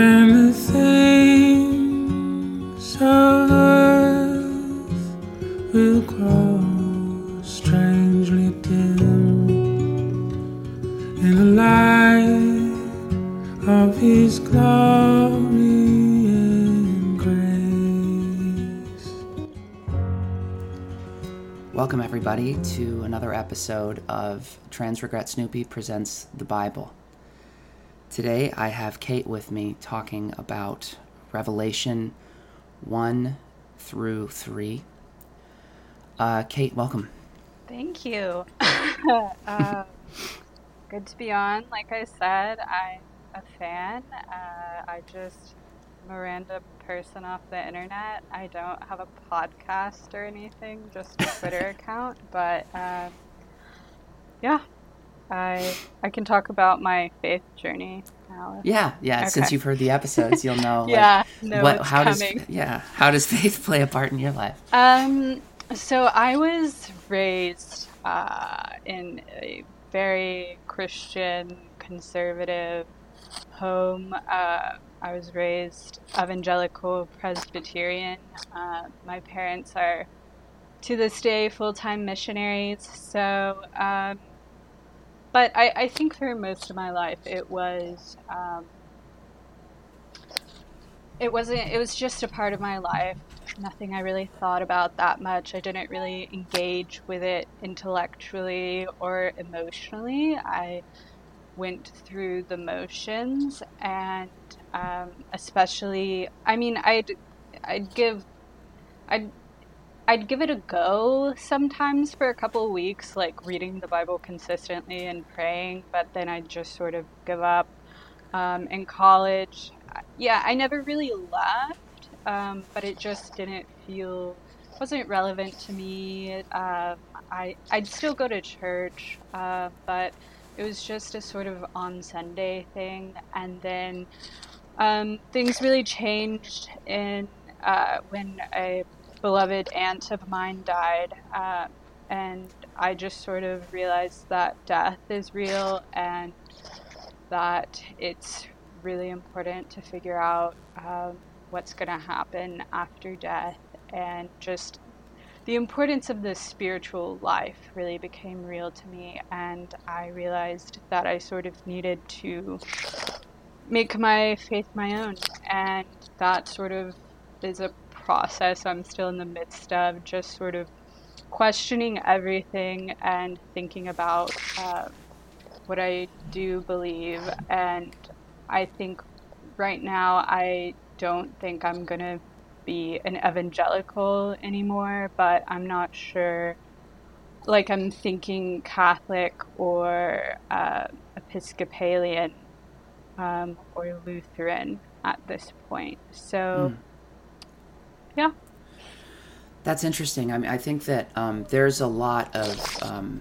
and the things of earth will grow strangely dim in the light of His glory and grace. Welcome, everybody, to another episode of Trans Regret Snoopy Presents the Bible. Today, I have Kate with me talking about Revelation 1 through 3. Uh, Kate, welcome. Thank you. um, good to be on. Like I said, I'm a fan. Uh, I just am a random person off the internet. I don't have a podcast or anything, just a Twitter account. But um, yeah, I I can talk about my faith journey now. Yeah, yeah. Since you've heard the episodes, you'll know. like, Yeah, know what, how coming. does yeah how does faith play a part in your life? Um, so I was raised uh, in a very Christian, conservative home. Uh, I was raised evangelical Presbyterian. Uh, my parents are, to this day, full time missionaries. So, um, but I, I think through most of my life, it was. Um, it wasn't it was just a part of my life nothing i really thought about that much i didn't really engage with it intellectually or emotionally i went through the motions and um, especially i mean i'd i'd give i'd I'd give it a go sometimes for a couple of weeks, like reading the Bible consistently and praying, but then I'd just sort of give up. Um, in college, yeah, I never really left, um, but it just didn't feel wasn't relevant to me. Um, I I'd still go to church, uh, but it was just a sort of on Sunday thing, and then um, things really changed in uh, when a beloved aunt of mine died, uh, and I just sort of realized that death is real and that it's really important to figure out um, what's going to happen after death. And just the importance of the spiritual life really became real to me and i realized that i sort of needed to make my faith my own. And that sort of is a process i'm still in the midst of just sort of questioning everything and thinking about uh, what I do believe. And I think right now, I don't think I'm going to be an evangelical anymore, but I'm not sure. Like, I'm thinking Catholic or uh, Episcopalian um, or Lutheran at this point. So, Mm. Yeah. That's interesting. I mean, I think that um, there's a lot of um,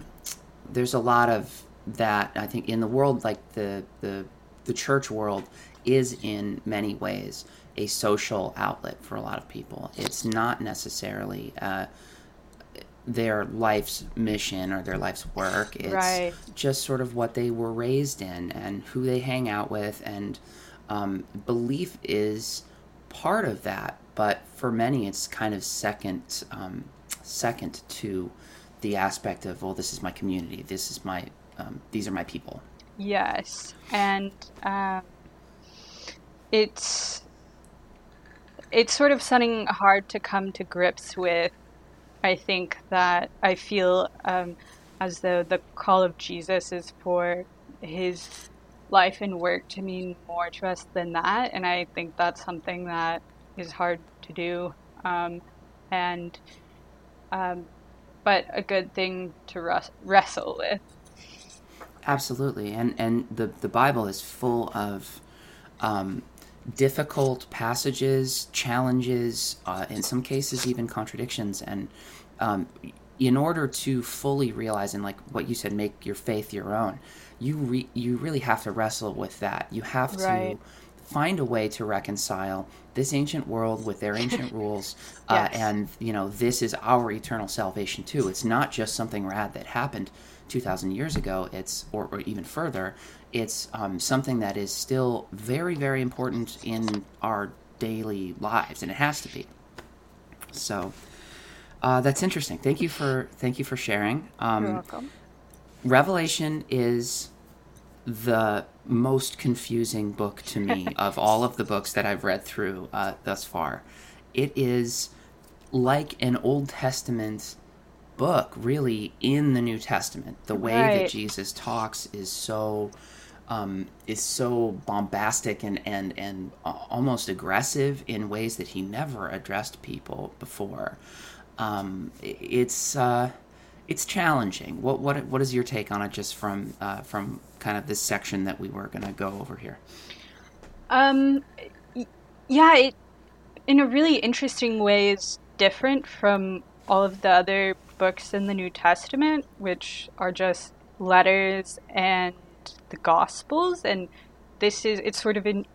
there's a lot of that. I think in the world, like the the the church world, is in many ways a social outlet for a lot of people. It's not necessarily uh, their life's mission or their life's work. It's Right. just sort of what they were raised in and who they hang out with, and um, belief is part of that. But for many, it's kind of second, um, second to the aspect of, well, this is my community. This is my, um, these are my people. Yes, and um, it's it's sort of something hard to come to grips with. I think that I feel um, as though the call of Jesus is for his life and work to mean more to us than that, and I think that's something that is hard to do, um, and um, but a good thing to wres- wrestle with. Absolutely, and and the the Bible is full of um, difficult passages, challenges, uh, in some cases even contradictions, and um, in order to fully realize and like what you said, make your faith your own, you re- you really have to wrestle with that. You have Right. to find a way to reconcile this ancient world with their ancient rules, uh, Yes. and you know this is our eternal salvation too. It's not just something rad that happened two thousand years ago. It's or, or even further. It's um, something that is still very very important in our daily lives, and it has to be. So. Uh, that's interesting. Thank you for thank you for sharing. Um, You're welcome. Revelation is the most confusing book to me of all of the books that I've read through uh, thus far. It is like an Old Testament book, really, in the New Testament. The way that Jesus talks is so um, is so bombastic and and and almost aggressive in ways that he never addressed people before. Um, it's uh, it's challenging. What what what is your take on it? Just from uh, from kind of this section that we were going to go over here. Um, yeah, it in a really interesting way is different from all of the other books in the New Testament, which are just letters and the Gospels, and this is it's sort of an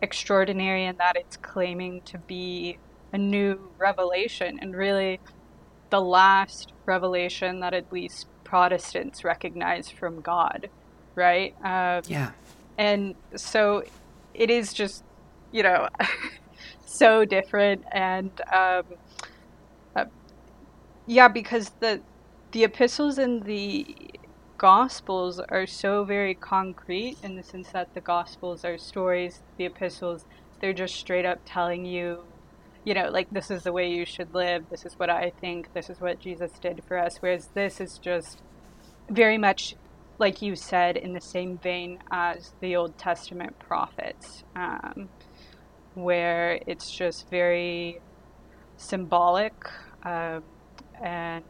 extraordinary in that it's claiming to be a new revelation and really the last revelation that at least Protestants recognize from God, right? Um, Yeah, and so it is just you know so different and um, uh, yeah because the the epistles and the gospels are so very concrete in the sense that the gospels are stories the epistles they're just straight up telling you you know like this is the way you should live this is what i think this is what jesus did for us whereas this is just very much like you said, in the same vein as the Old Testament prophets, um, where it's just very symbolic. Um, and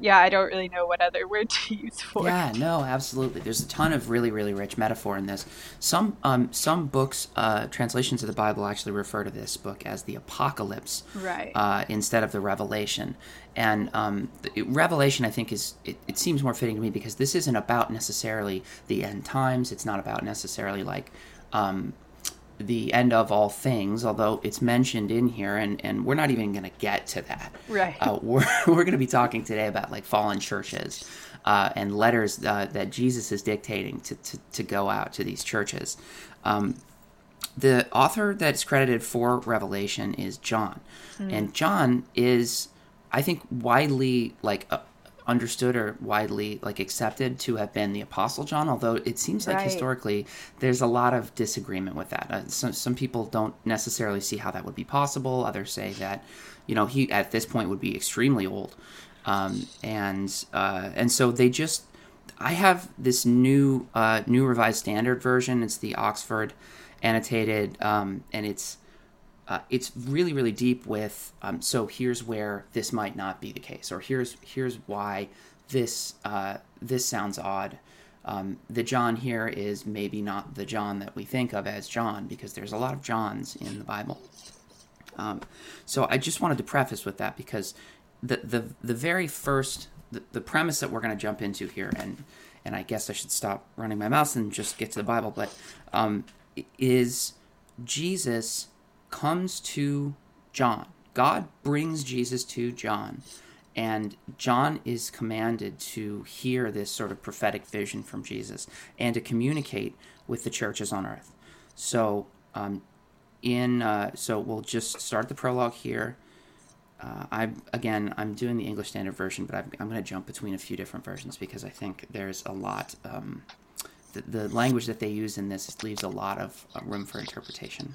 yeah, I don't really know what other word to use for yeah, no, absolutely. There's a ton of really, really rich metaphor in this. Some um, some books, uh, translations of the Bible, actually refer to this book as the Apocalypse, Right. uh, instead of the Revelation. And um, the, Revelation, I think, is it, it seems more fitting to me because this isn't about necessarily the end times. It's not about necessarily like um, the end of all things, although it's mentioned in here, and, and we're not even going to get to that. Right. Uh, we're we're going to be talking today about like fallen churches uh, and letters uh, that Jesus is dictating to, to, to go out to these churches. Um, the author that's credited for Revelation is John, and John is, I think, widely like understood or widely like accepted to have been the Apostle John. Although it seems like Right. historically there's a lot of disagreement with that. Uh, some some people don't necessarily see how that would be possible. Others say that, you know, he at this point would be extremely old, um, and uh, and so they just. I have this new uh, new revised standard version. It's the Oxford annotated, um, and it's uh, it's really really deep with. Um, so here's where this might not be the case, or here's here's why this uh, this sounds odd. Um, the John here is maybe not the John that we think of as John, because there's a lot of Johns in the Bible. Um, so I just wanted to preface with that because the the the very first the, the premise that we're going to jump into here and and I guess I should stop running my mouth and just get to the Bible, but um, is Jesus comes to John. God brings Jesus to John, and John is commanded to hear this sort of prophetic vision from Jesus and to communicate with the churches on earth. So, um, in uh, so we'll just start the prologue here. Uh, I again, I'm doing the English Standard Version, but I'm, I'm going to jump between a few different versions because I think there's a lot. Um, the, the language that they use in this leaves a lot of uh, room for interpretation.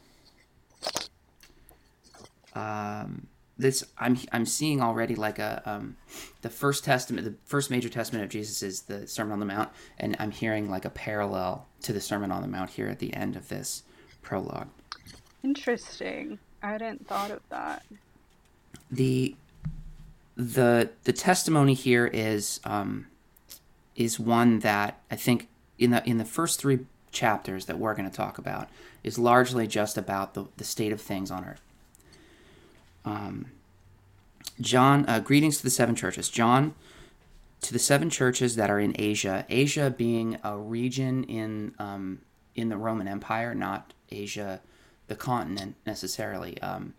um, this I'm I'm seeing already like a um, the first testament, the first major testament of Jesus is the Sermon on the Mount, and I'm hearing like a parallel to the Sermon on the Mount here at the end of this prologue. Interesting. I hadn't thought of that. The the the testimony here is um, is one that I think in the in the first three chapters that we're going to talk about is largely just about the, the state of things on earth. Um, John, uh, greetings to the seven churches. John, to the seven churches that are in Asia. Asia being a region in um, in the Roman Empire, not Asia, the continent necessarily. Um,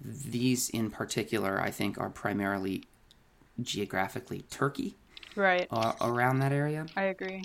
these in particular, I think, are primarily geographically Turkey, right uh, around that area. I agree.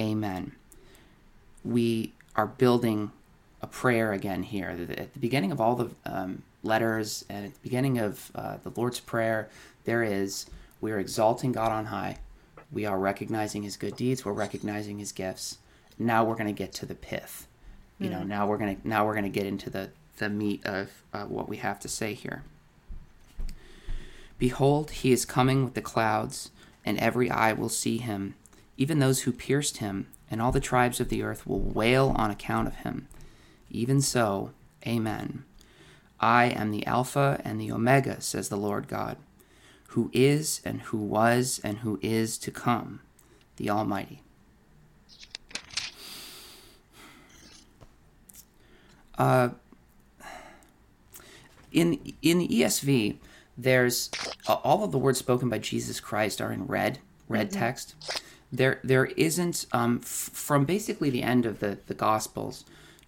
Amen. We are building a prayer again here. At the beginning of all the um, letters and at the beginning of uh, the Lord's Prayer, there is we are exalting God on high. We are recognizing his good deeds. We're recognizing his gifts. Now we're going to get to the pith. You know, now we're going to now we're going to get into the the meat of uh, what we have to say here. Behold, he is coming with the clouds, and every eye will see him, even those who pierced him, and all the tribes of the earth will wail on account of him. Even so, Amen. I am the Alpha and the Omega, says the Lord God, who is, and who was, and who is to come, the Almighty. Uh, in in the ESV, there's uh, all of the words spoken by Jesus Christ are in red, red mm-hmm. text. There there isn't um, f- from basically the end of the the Gospels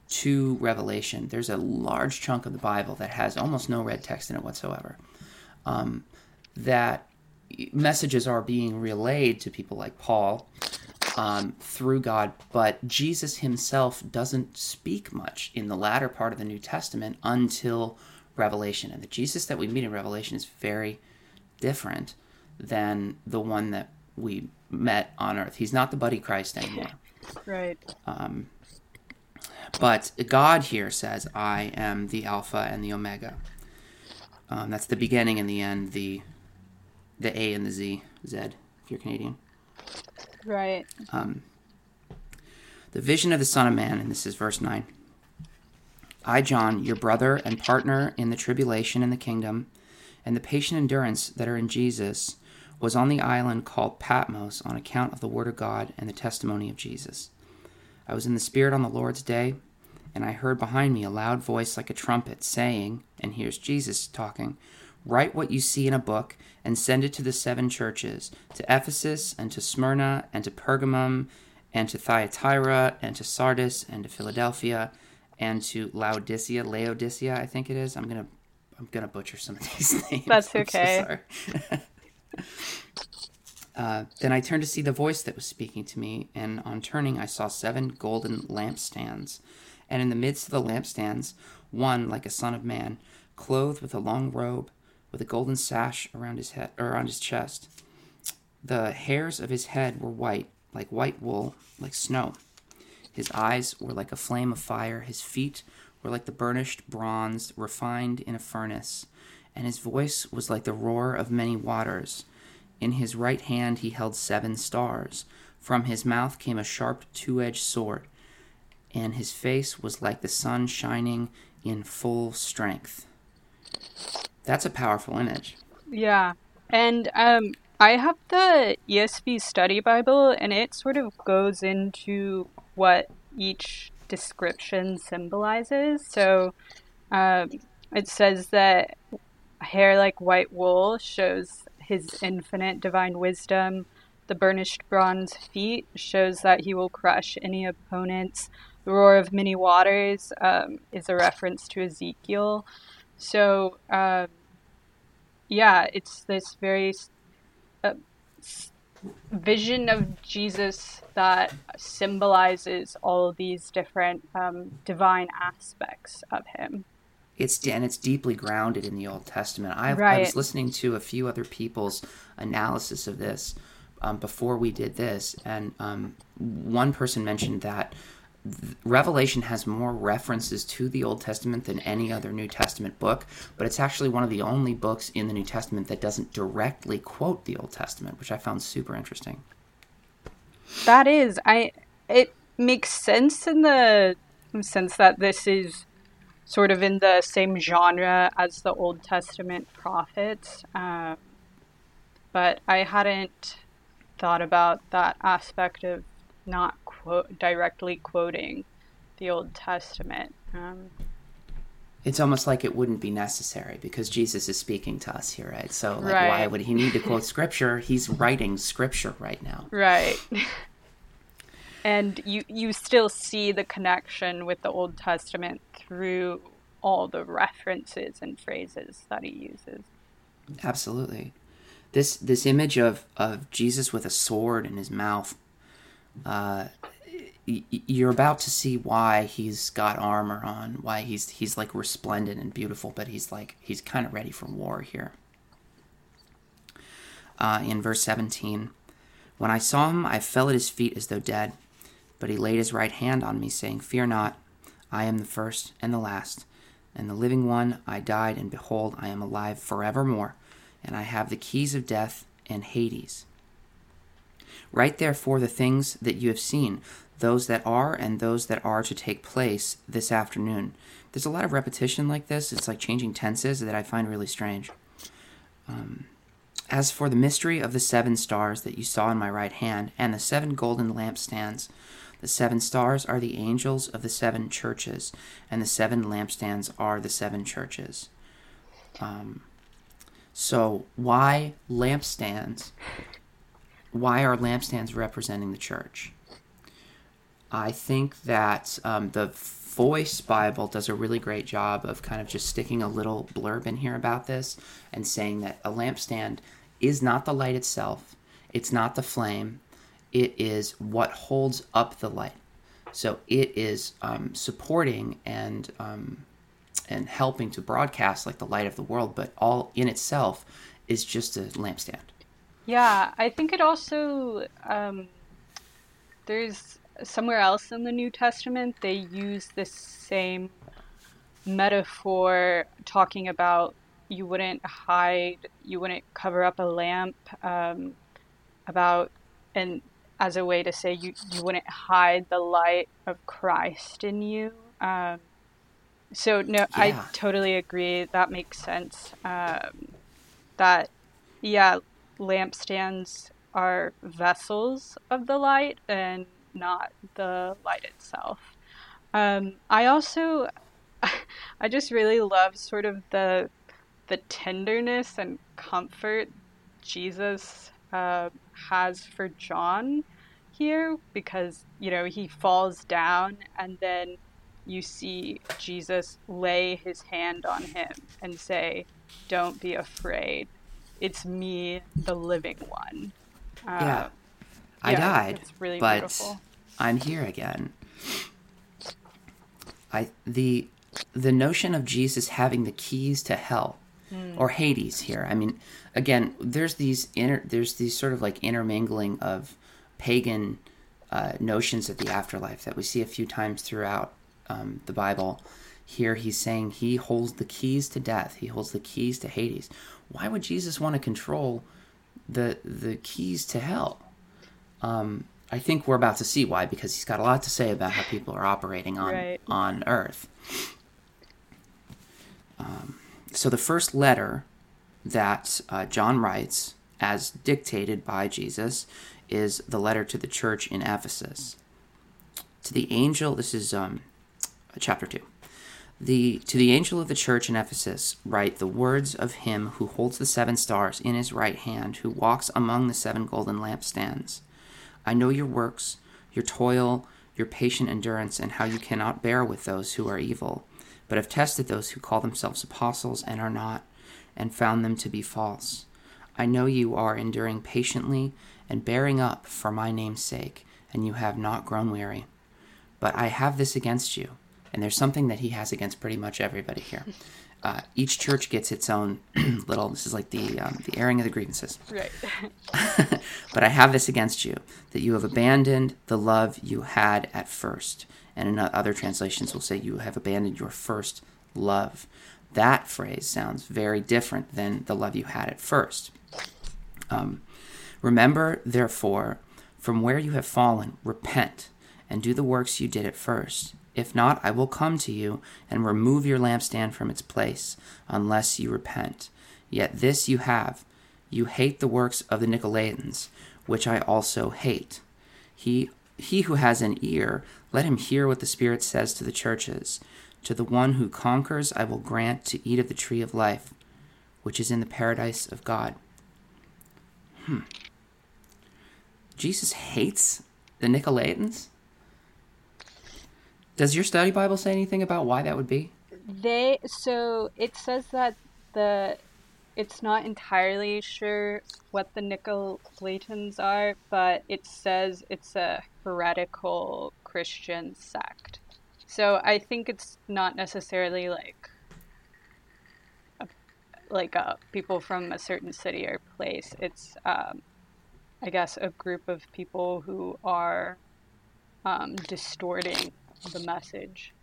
to Revelation. There's a large chunk of the Bible that has almost no red text in it whatsoever. Um, that messages are being relayed to people like Paul um, through God, but Jesus himself doesn't speak much in the latter part of the New Testament until Revelation. And the Jesus that we meet in Revelation is very different than the one that we met on earth. He's not the buddy Christ anymore. Right. Um, but God here says, I am the Alpha and the Omega. Um, that's the beginning and the end, the the A and the Z, Z, if you're Canadian. Right. Um, the vision of the Son of Man, and this is verse 9. I, John, your brother and partner in the tribulation and the kingdom, and the patient endurance that are in Jesus, was on the island called Patmos on account of the word of God and the testimony of Jesus. I was in the Spirit on the Lord's day, and I heard behind me a loud voice like a trumpet, saying, and here's Jesus talking, Write what you see in a book and send it to the seven churches to Ephesus and to Smyrna and to Pergamum and to Thyatira and to Sardis and to Philadelphia and to Laodicea, Laodicea, I think it is. I'm gonna I'm gonna butcher some of these names. That's okay. So uh, then I turned to see the voice that was speaking to me, and on turning, I saw seven golden lampstands, and in the midst of the lampstands, one like a son of man, clothed with a long robe with a golden sash around his head or around his chest. The hairs of his head were white, like white wool, like snow. His eyes were like a flame of fire. His feet were like the burnished bronze refined in a furnace, and his voice was like the roar of many waters. In his right hand he held seven stars. From his mouth came a sharp two edged sword, and his face was like the sun shining in full strength. That's a powerful image. Yeah. And um, I have the ESV study Bible, and it sort of goes into what each description symbolizes. So um, it says that hair like white wool shows his infinite divine wisdom. The burnished bronze feet shows that he will crush any opponents. The roar of many waters um, is a reference to Ezekiel. So, um, yeah, it's this very uh, vision of Jesus that symbolizes all these different um, divine aspects of him. It's and it's deeply grounded in the Old Testament. I, I was listening to a few other people's analysis of this um, before we did this, and um, one person mentioned that Revelation has more references to the Old Testament than any other New Testament book, but it's actually one of the only books in the New Testament that doesn't directly quote the Old Testament, which I found super interesting. That is, I. It makes sense in the sense that this is sort of in the same genre as the Old Testament prophets, um, but I hadn't thought about that aspect of not quote directly quoting the Old Testament. Um, It's almost like it wouldn't be necessary because Jesus is speaking to us here, right? So, like, Right. why would he need to quote scripture? He's writing scripture right now. Right. and you you still see the connection with the Old Testament through all the references and phrases that he uses. Absolutely. This this image of of Jesus with a sword in his mouth. Uh, you're about to see why he's got armor on, why he's he's like resplendent and beautiful, but he's like he's kind of ready for war here. Uh, in verse 17, when I saw him, I fell at his feet as though dead, but he laid his right hand on me, saying, "Fear not, I am the first and the last, and the living one. I died, and behold, I am alive forevermore, and I have the keys of death and Hades. Write therefore the things that you have seen, those that are and those that are to take place this afternoon. There's a lot of repetition like this. It's like changing tenses that I find really strange. Um, as for the mystery of the seven stars that you saw in my right hand, and the seven golden lampstands, the seven stars are the angels of the seven churches, and the seven lampstands are the seven churches. Um, so, why lampstands? Why are lampstands representing the church? I think that um, the Voice Bible does a really great job of kind of just sticking a little blurb in here about this and saying that a lampstand is not the light itself, it's not the flame, it is what holds up the light. So it is um, supporting and um, and helping to broadcast like the light of the world, but all in itself is just a lampstand. Yeah, I think it also um, there's somewhere else in the New Testament they use this same metaphor talking about you wouldn't hide, you wouldn't cover up a lamp, um, about and as a way to say you you wouldn't hide the light of Christ in you. Um, so no, I totally agree. That makes sense. Um, that yeah, lampstands are vessels of the light and not the light itself. Um, I also, I just really love sort of the the tenderness and comfort Jesus uh, has for John here because you know he falls down and then you see Jesus lay his hand on him and say, "Don't be afraid. It's me, the living one." Uh, yeah, I yeah, died, it's really but beautiful. I'm here again. I the the notion of Jesus having the keys to hell or Hades here. I mean, again, there's these inter, there's these sort of like intermingling of pagan uh, notions of the afterlife that we see a few times throughout um, the Bible. Here he's saying he holds the keys to death. He holds the keys to Hades. Why would Jesus want to control the the keys to hell? Um, I think we're about to see why because he's got a lot to say about how people are operating on Right. on Earth. Um, so the first letter that uh, John writes, as dictated by Jesus, is the letter to the church in Ephesus. To the angel, this is um, chapter two. The to the angel of the church in Ephesus write the words of him who holds the seven stars in his right hand, who walks among the seven golden lampstands. I know your works, your toil, your patient endurance, and how you cannot bear with those who are evil, but have tested those who call themselves apostles and are not, and found them to be false. I know you are enduring patiently and bearing up for my name's sake, and you have not grown weary. But I have this against you, and there's something that he has against pretty much everybody here. Uh, each church gets its own little. This is like the um, the airing of the grievances. Right. but I have this against you that you have abandoned the love you had at first. And in other translations will say you have abandoned your first love. That phrase sounds very different than the love you had at first. Um, Remember, therefore, from where you have fallen, repent, and do the works you did at first. If not, I will come to you and remove your lampstand from its place, unless you repent. Yet this you have you hate the works of the Nicolaitans, which I also hate. He, he who has an ear, let him hear what the Spirit says to the churches. To the one who conquers, I will grant to eat of the tree of life, which is in the paradise of God. Hmm. Jesus hates the Nicolaitans? Does your study Bible say anything about why that would be? They so it says that the it's not entirely sure what the Nicolaitans are, but it says it's a heretical Christian sect. So I think it's not necessarily like a, like a, uh, people from a certain city or place. It's um, I guess, a group of people who are um, distorting the message.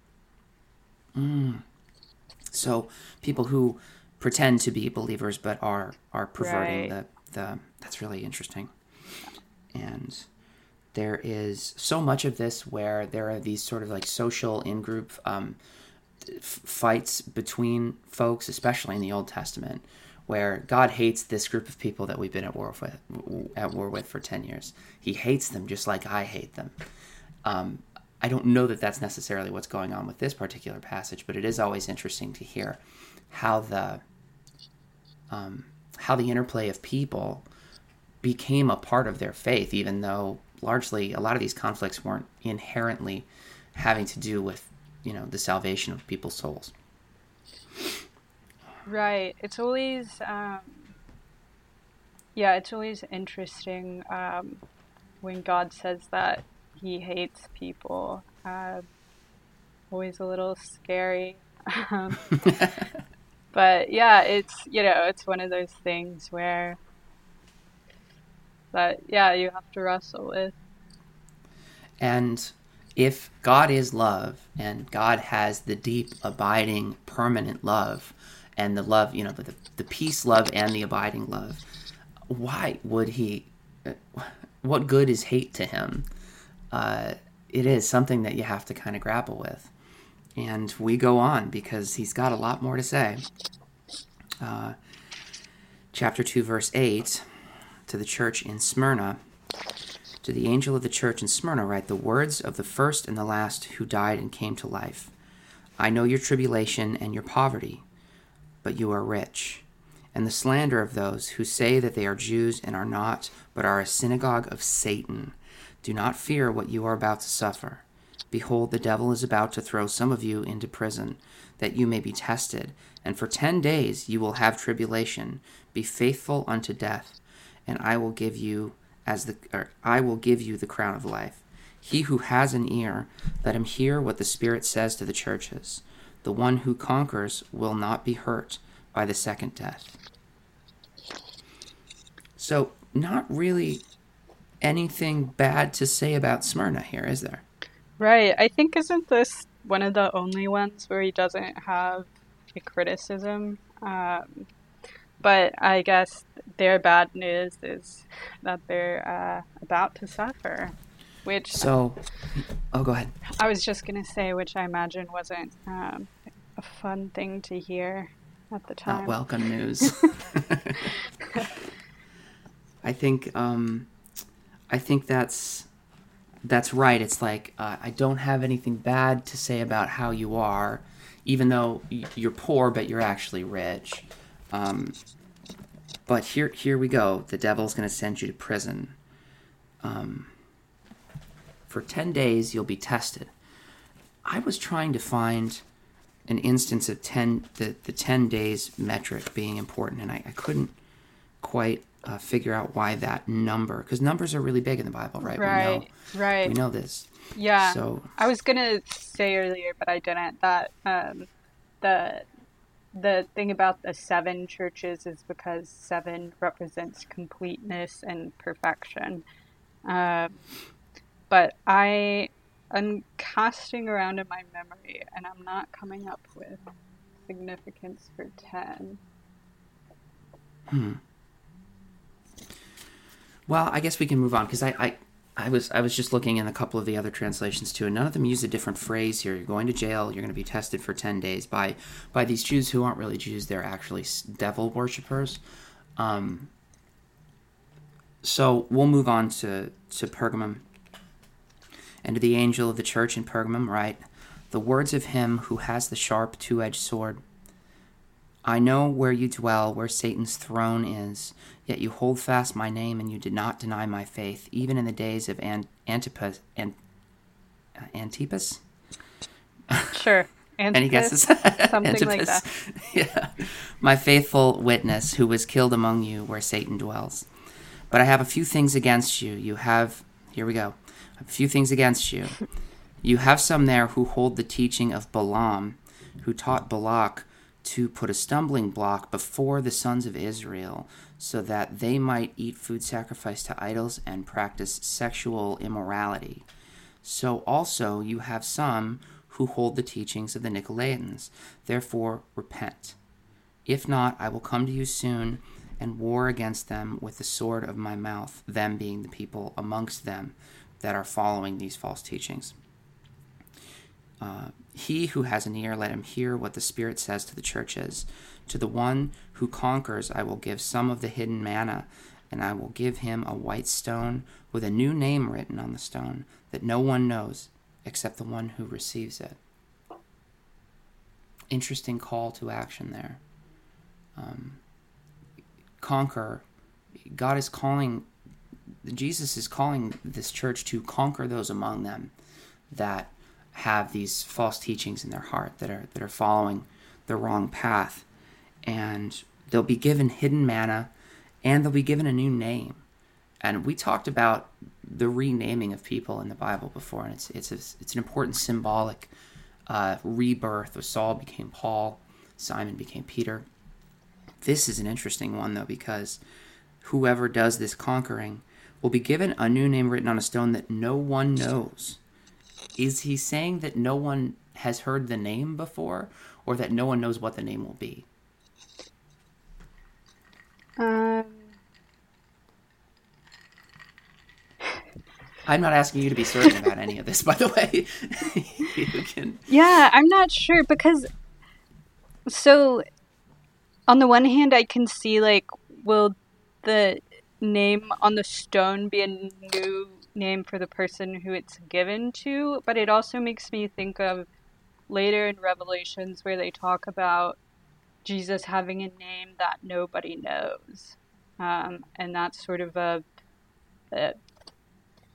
Mm. So people who pretend to be believers but are are perverting right. the the. That's really interesting. And there is so much of this where there are these sort of like social in group um, f- fights between folks, especially in the Old Testament, where God hates this group of people that we've been at war with at war with for 10 years. He hates them just like I hate them. Um, I don't know that that's necessarily what's going on with this particular passage, but it is always interesting to hear how the um, how the interplay of people became a part of their faith, even though largely a lot of these conflicts weren't inherently having to do with you know the salvation of people's souls. Right. It's always, um, yeah, it's always interesting um, when God says that He hates people. Uh, always a little scary. Um, but yeah, it's you know, it's one of those things where that yeah, you have to wrestle with. And if God is love and God has the deep, abiding, permanent love, and the love, you know, the, the peace love and the abiding love, why would he? What good is hate to him? Uh, it is something that you have to kind of grapple with. And we go on because he's got a lot more to say. Uh, chapter 2, verse 8 to the church in Smyrna. To the angel of the church in Smyrna, write the words of the first and the last who died and came to life. I know your tribulation and your poverty but you are rich, and the slander of those who say that they are Jews and are not, but are a synagogue of Satan. Do not fear what you are about to suffer. Behold, the devil is about to throw some of you into prison, that you may be tested, and for ten days you will have tribulation. Be faithful unto death, and I will give you as the I will give you the crown of life. He who has an ear, let him hear what the Spirit says to the churches. The one who conquers will not be hurt by the second death. So, not really anything bad to say about Smyrna here, is there? Right. I think isn't this one of the only ones where he doesn't have a criticism? Um, but I guess their bad news is that they're uh, about to suffer. Which so, oh, go ahead. I was just gonna say, which I imagine wasn't um, a fun thing to hear at the time. Not welcome news. I think um, I think that's that's right. It's like uh, I don't have anything bad to say about how you are, even though you're poor, but you're actually rich. Um, but here, here we go. The devil's going to send you to prison. Um, for 10 days, you'll be tested. I was trying to find an instance of 10, the, the 10 days metric being important, and I, I couldn't quite uh, figure out why that number, because numbers are really big in the Bible, right? Right, We know, right. we know this. Yeah. So I was gonna say earlier, but I didn't. That um, the the thing about the seven churches is because seven represents completeness and perfection. Uh, but I am casting around in my memory, and I'm not coming up with significance for ten. Well, I guess we can move on because I, I, I was I was just looking in a couple of the other translations too, and none of them use a different phrase here. You're going to jail. You're going to be tested for ten days by by these Jews who aren't really Jews. They're actually devil worshippers. Um, so we'll move on to to Pergamum and to the angel of the church in Pergamum. Write, the words of him who has the sharp two-edged sword. I know where you dwell, where Satan's throne is, yet you hold fast my name, and you did not deny my faith, even in the days of Ant- Antipas. Ant- uh, Antipas? Sure. Any guesses? Something like that. yeah. My faithful witness, who was killed among you where Satan dwells. But I have a few things against you. You have, here we go, a few things against you. You have some there who hold the teaching of Balaam, who taught Balak to put a stumbling block before the sons of Israel, so that they might eat food sacrificed to idols and practice sexual immorality. So also you have some who hold the teachings of the Nicolaitans. Therefore, repent. If not, I will come to you soon and war against them with the sword of my mouth, them being the people amongst them that are following these false teachings. Uh, he who has an ear, let him hear what the Spirit says to the churches. To the one who conquers, I will give some of the hidden manna, and I will give him a white stone with a new name written on the stone that no one knows except the one who receives it. Interesting call to action there. Um, conquer. God is calling, Jesus is calling this church to conquer those among them that have these false teachings in their heart that are that are following the wrong path. And they'll be given hidden manna and they'll be given a new name. And we talked about the renaming of people in the bible before and it's it's a, it's an important symbolic uh, rebirth. Where saul became paul simon became peter. This is an interesting one though because whoever does this conquering will be given a new name written on a stone that no one knows is he saying that no one has heard the name before or that no one knows what the name will be? Um, i'm not asking you to be certain about any of this by the way. You can Yeah, I'm not sure because so on the one hand I can see like will the name on the stone be a new name for the person who it's given to, but it also makes me think of later in Revelations where they talk about Jesus having a name that nobody knows. Um, and that's sort of a, a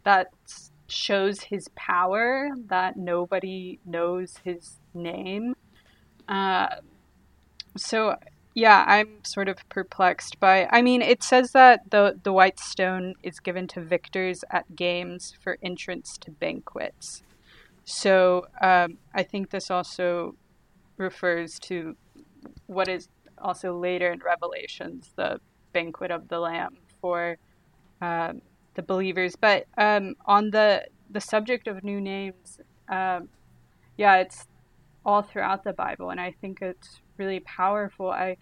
that shows his power that nobody knows his name. Uh, so yeah, I'm sort of perplexed by. I mean, it says that the the white stone is given to victors at games for entrance to banquets. So um, I think this also refers to what is also later in Revelations, the banquet of the Lamb for um, the believers. But um, on the the subject of new names, um, yeah, it's all throughout the Bible, and I think it's really powerful. I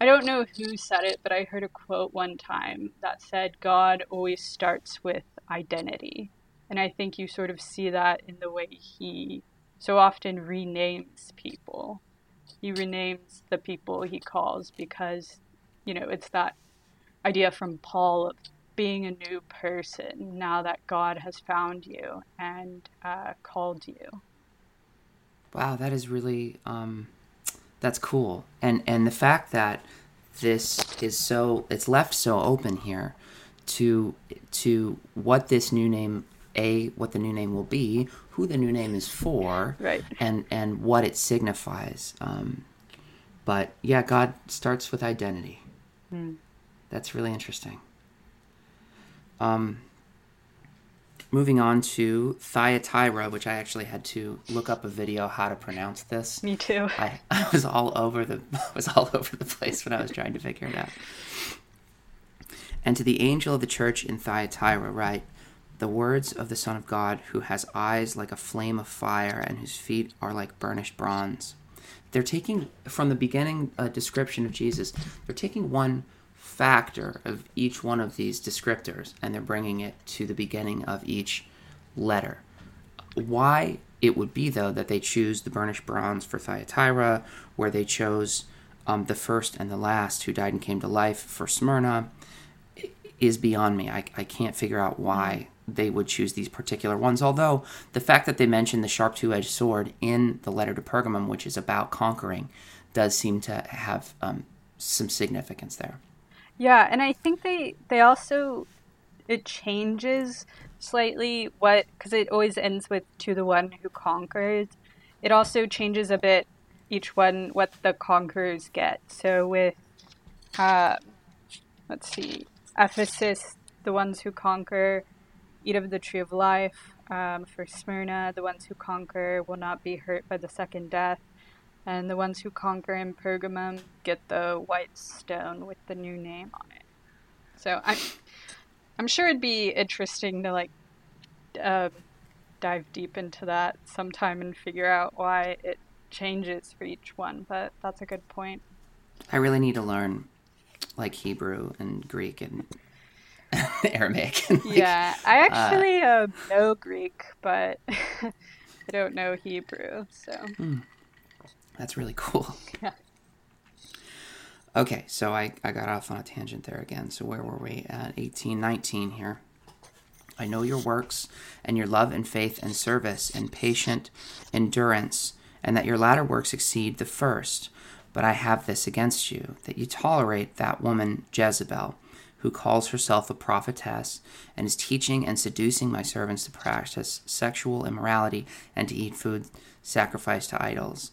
I don't know who said it, but I heard a quote one time that said, "God always starts with identity," and I think you sort of see that in the way He so often renames people. He renames the people He calls because, you know, it's that idea from Paul of being a new person now that God has found you and uh, called you. wow that is really um that's cool and and the fact that this is so it's left so open here to to what this new name a what the new name will be who the new name is for Right. and and what it signifies um but yeah god starts with identity That's really interesting. Um, moving on to Thyatira, which I actually had to look up a video how to pronounce this. Me too. I, I was all over the I was all over the place when I was trying to figure it out. And to the angel of the church in Thyatira, write the words of the Son of God, who has eyes like a flame of fire and whose feet are like burnished bronze. They're taking from the beginning a description of Jesus. They're taking one factor of each one of these descriptors and they're bringing it to the beginning of each letter. Why it would be, though, that they choose the burnished bronze for Thyatira, where they chose um, the first and the last who died and came to life for Smyrna, is beyond me. I, I can't figure out why they would choose these particular ones. Although the fact that they mention the sharp two edged sword in the letter to Pergamum, which is about conquering, does seem to have um, some significance there. Yeah, and I think they they also it changes slightly what because it always ends with to the one who conquers. It also changes a bit each one what the conquerors get. So with uh, let's see, Ephesus, the ones who conquer eat of the tree of life. Um, for Smyrna, the ones who conquer will not be hurt by the second death. And the ones who conquer in Pergamum get the white stone with the new name on it. So I'm, I'm sure it'd be interesting to like uh, dive deep into that sometime and figure out why it changes for each one. But that's a good point. I really need to learn like Hebrew and Greek and Aramaic. And, like, yeah, I actually uh, uh, know Greek, but I don't know Hebrew. So hmm. That's really cool. Yeah. Okay, so I, I got off on a tangent there again. So where were we at? 18, 19 here. I know your works and your love and faith and service and patient endurance, and that your latter works exceed the first. But I have this against you, that you tolerate that woman Jezebel who calls herself a prophetess and is teaching and seducing my servants to practice sexual immorality and to eat food sacrificed to idols.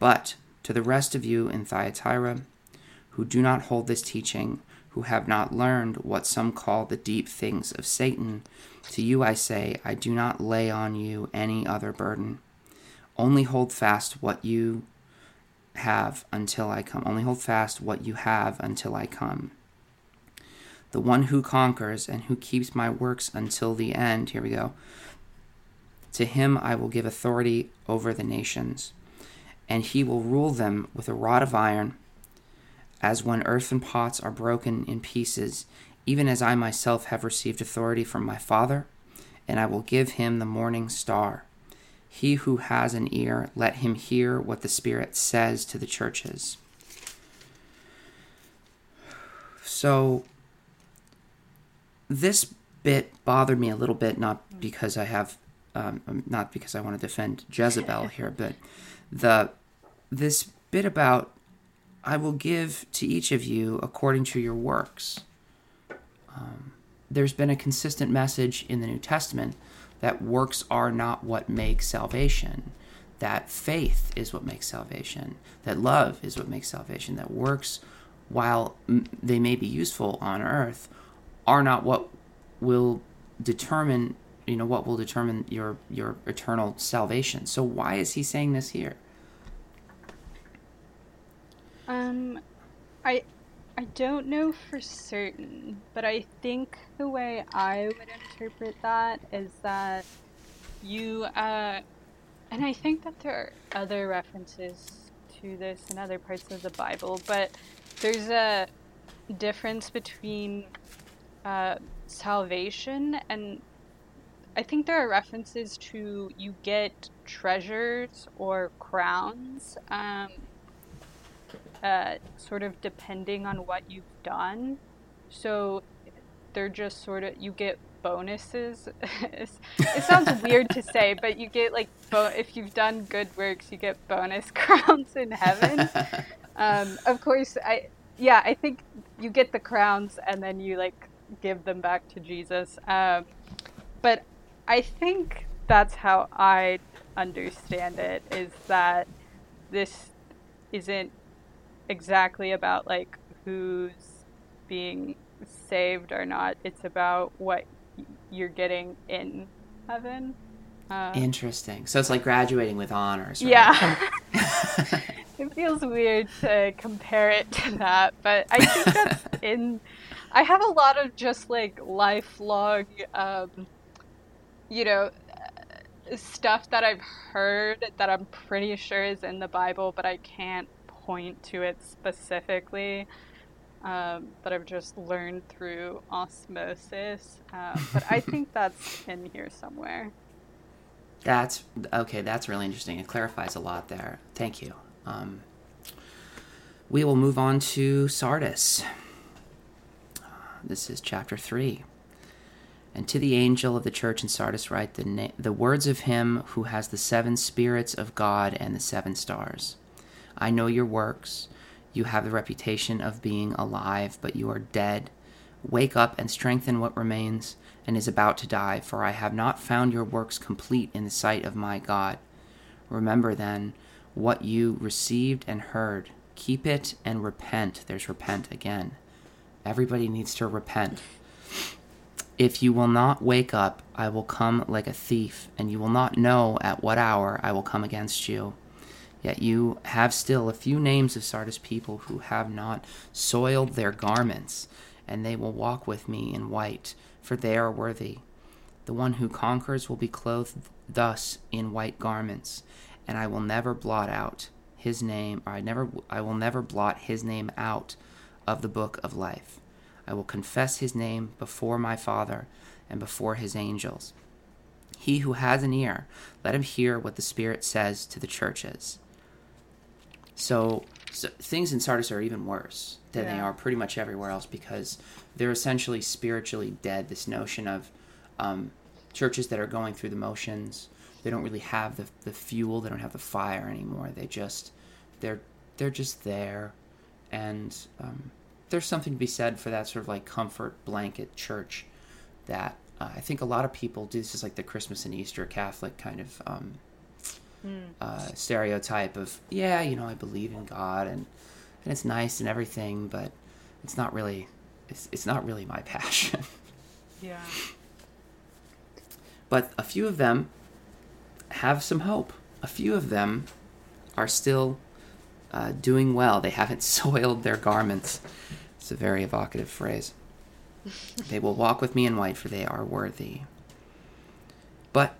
But to the rest of you in Thyatira, who do not hold this teaching, who have not learned what some call the deep things of Satan, to you I say, I do not lay on you any other burden. Only hold fast what you have until I come. Only hold fast what you have until I come the one who conquers and who keeps my works until the end. Here we go. To him I will give authority over the nations, and he will rule them with a rod of iron, as when earthen pots are broken in pieces, even as I myself have received authority from my Father, and I will give him the morning star. He who has an ear, let him hear what the Spirit says to the churches. So, this bit bothered me a little bit, not because I have, um, not because I want to defend Jezebel here, but the this bit about I will give to each of you according to your works. Um, there's been a consistent message in the New Testament that works are not what make salvation, that faith is what makes salvation, that love is what makes salvation, that works, while they may be useful on earth, are not what will determine you know what will determine your your eternal salvation so why is he saying this here um i i don't know for certain but i think the way i would interpret that is that you uh and i think that there are other references to this in other parts of the bible but there's a difference between uh, salvation, and I think there are references to you get treasures or crowns, um, uh, sort of depending on what you've done. so they're just sort of you get bonuses. it sounds weird to say, but you get like bo- if you've done good works, you get bonus crowns in heaven. um, of course, I yeah, I think you get the crowns and then you like give them back to Jesus. Um, but I think that's how I understand it is that this isn't exactly about like who's being saved or not. It's about what you're getting in heaven. Uh, Interesting. So it's like graduating with honors. Right? Yeah. it feels weird to compare it to that, but I think that's in. I have a lot of just like lifelong, um, you know, stuff that I've heard that I'm pretty sure is in the Bible, but I can't point to it specifically. Um, that I've just learned through osmosis. Um, but I think that's in here somewhere. That's okay. That's really interesting. It clarifies a lot there. Thank you. Um, we will move on to Sardis. This is chapter 3. And to the angel of the church in Sardis write the, na- the words of him who has the seven spirits of God and the seven stars. I know your works. You have the reputation of being alive, but you are dead. Wake up and strengthen what remains and is about to die, for I have not found your works complete in the sight of my God. Remember then what you received and heard. Keep it and repent. There's repent again. Everybody needs to repent. If you will not wake up, I will come like a thief, and you will not know at what hour I will come against you. Yet you have still a few names of Sardis people who have not soiled their garments, and they will walk with me in white, for they are worthy. The one who conquers will be clothed thus in white garments, and I will never blot out his name, or I never I will never blot his name out of the book of life. I will confess his name before my Father and before his angels. He who has an ear, let him hear what the Spirit says to the churches. So, so things in Sardis are even worse than yeah. they are pretty much everywhere else because they're essentially spiritually dead. This notion of um, churches that are going through the motions, they don't really have the, the fuel, they don't have the fire anymore. They just they're they're just there, and um, there's something to be said for that sort of like comfort blanket church that uh, I think a lot of people do. This is like the Christmas and Easter Catholic kind of um, mm. uh, stereotype of yeah, you know, I believe in God and and it's nice and everything, but it's not really it's, it's not really my passion. yeah. But a few of them have some hope. A few of them are still uh, doing well. They haven't soiled their garments. It's a very evocative phrase. they will walk with me in white, for they are worthy. But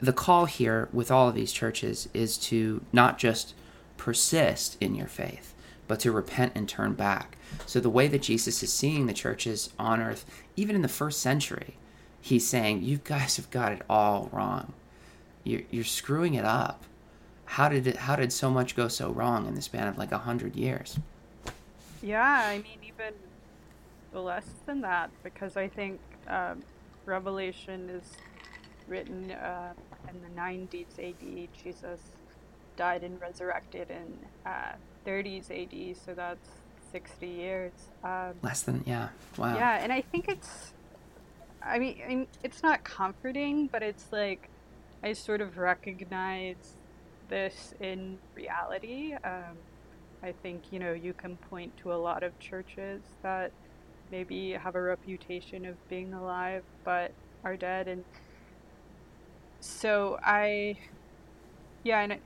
the call here with all of these churches is to not just persist in your faith, but to repent and turn back. So, the way that Jesus is seeing the churches on earth, even in the first century, he's saying, You guys have got it all wrong. You're, you're screwing it up. How did it, how did so much go so wrong in the span of like a hundred years? Yeah, I mean, even less than that, because I think um, Revelation is written uh, in the 90s AD. Jesus died and resurrected in uh, 30s AD, so that's 60 years. Um, Less than, yeah. Wow. Yeah, and I think it's, I mean, I mean, it's not comforting, but it's like, I sort of recognize this in reality. Um, I think, you know, you can point to a lot of churches that maybe have a reputation of being alive but are dead. And so I, yeah, in a,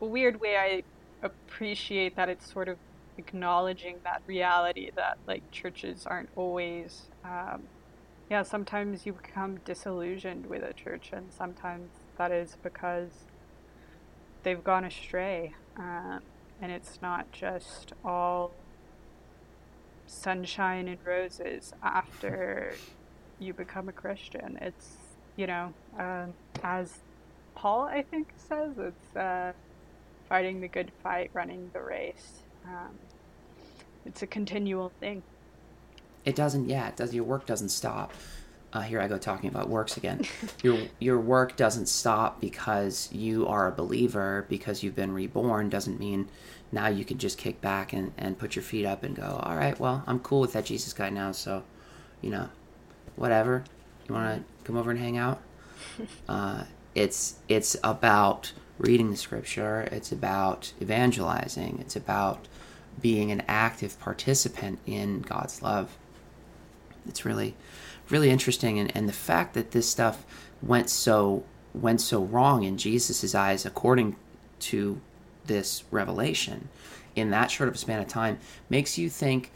weird way, I appreciate that it's sort of acknowledging that reality that like churches aren't always um, yeah sometimes you become disillusioned with a church and sometimes that is because they've gone astray um, and it's not just all sunshine and roses after you become a christian. It's you know um, as paul i think says it's uh, fighting the good fight running the race um, it's a continual thing. it doesn't. Yeah, it does. Your work doesn't stop. Uh, here I go talking about works again. your your work doesn't stop because you are a believer because you've been reborn. Doesn't mean now you can just kick back and, and put your feet up and go. All right, well I'm cool with that Jesus guy now. So, you know, whatever. You want to come over and hang out? Uh, it's it's about reading the scripture. It's about evangelizing. It's about being an active participant in God's love. It's really, really interesting, and, and the fact that this stuff went so went so wrong in Jesus' eyes, according to this revelation, in that short of a span of time, makes you think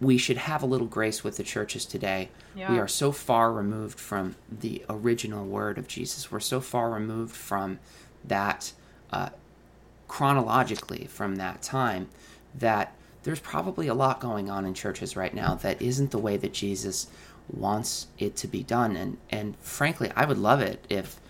we should have a little grace with the churches today. Yeah. We are so far removed from the original word of Jesus. We're so far removed from that uh, chronologically from that time that there's probably a lot going on in churches right now that isn't the way that Jesus wants it to be done. And and frankly, I would love it if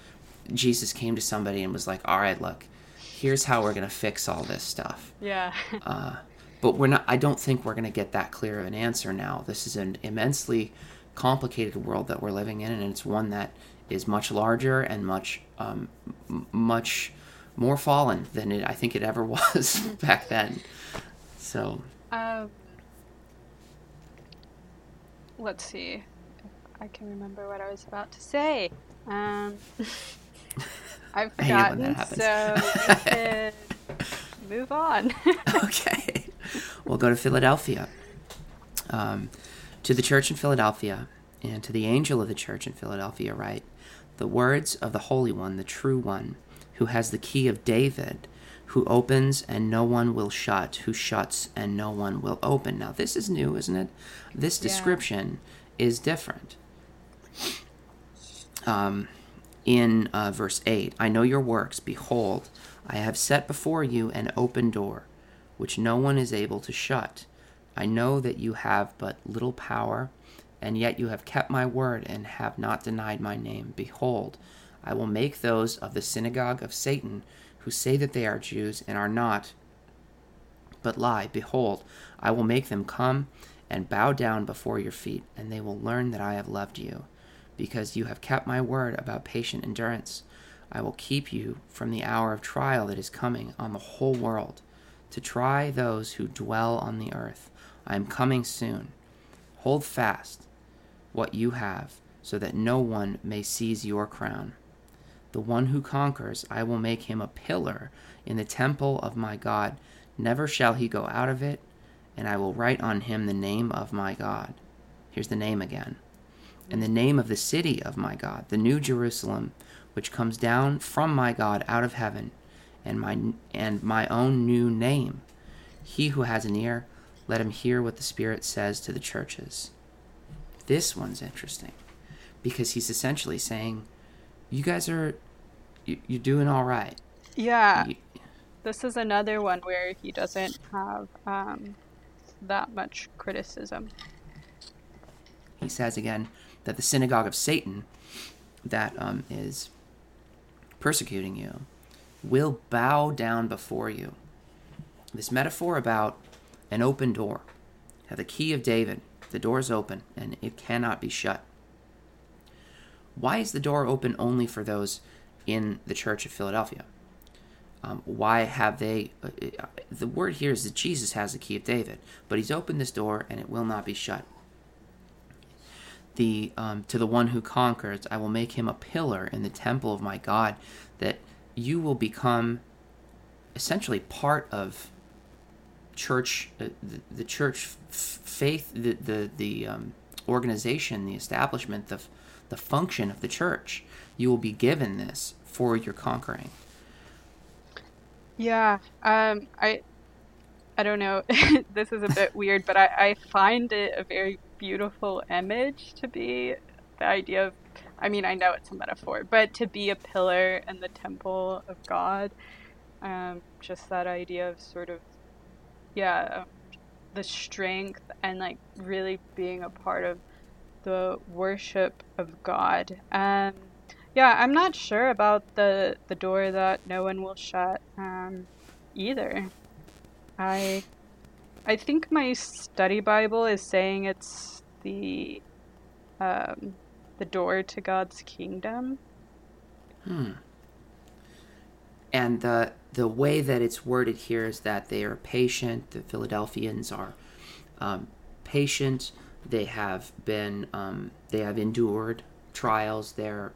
Jesus came to somebody and was like, "All right, look, here's how we're gonna fix all this stuff." Yeah. uh, but we're not. I don't think we're gonna get that clear of an answer now. This is an immensely complicated world that we're living in, and it's one that is much larger and much um, much more fallen than it, I think it ever was back then. So. Um, let's see. I can remember what I was about to say. Um, I've forgotten, so we can move on. okay. We'll go to Philadelphia. Um, to the church in Philadelphia, and to the angel of the church in Philadelphia, write the words of the Holy One, the true One, who has the key of David who opens and no one will shut, who shuts and no one will open. Now, this is new, isn't it? This description yeah. is different. Um, in uh, verse 8, I know your works. Behold, I have set before you an open door, which no one is able to shut. I know that you have but little power, and yet you have kept my word and have not denied my name. Behold, I will make those of the synagogue of Satan who say that they are Jews and are not, but lie. Behold, I will make them come and bow down before your feet, and they will learn that I have loved you, because you have kept my word about patient endurance. I will keep you from the hour of trial that is coming on the whole world, to try those who dwell on the earth. I am coming soon. Hold fast what you have, so that no one may seize your crown. The one who conquers, I will make him a pillar in the temple of my God. Never shall he go out of it, and I will write on him the name of my God. Here's the name again. And the name of the city of my God, the new Jerusalem, which comes down from my God out of heaven, and my and my own new name. He who has an ear, let him hear what the Spirit says to the churches. This one's interesting because he's essentially saying you guys are you, you're doing all right. Yeah. You, this is another one where he doesn't have um, that much criticism. He says again that the synagogue of Satan that um, is persecuting you will bow down before you. This metaphor about an open door, the key of David, the door is open and it cannot be shut. Why is the door open only for those in the Church of Philadelphia? Um, why have they? Uh, uh, the word here is that Jesus has the key of David, but he's opened this door and it will not be shut. The um, to the one who conquers, I will make him a pillar in the temple of my God, that you will become essentially part of church, uh, the, the, church f- faith, the the the um, organization, the establishment, the the function of the church. You will be given this for your conquering. Yeah, um, I, I don't know. this is a bit weird, but I, I find it a very beautiful image to be the idea of. I mean, I know it's a metaphor, but to be a pillar in the temple of God, um, just that idea of sort of, yeah, the strength and like really being a part of the worship of God. Um, yeah, I'm not sure about the the door that no one will shut um, either. I I think my study Bible is saying it's the um, the door to God's kingdom. Hmm. And the the way that it's worded here is that they are patient. The Philadelphians are um, patient. They have been um, they have endured trials. Their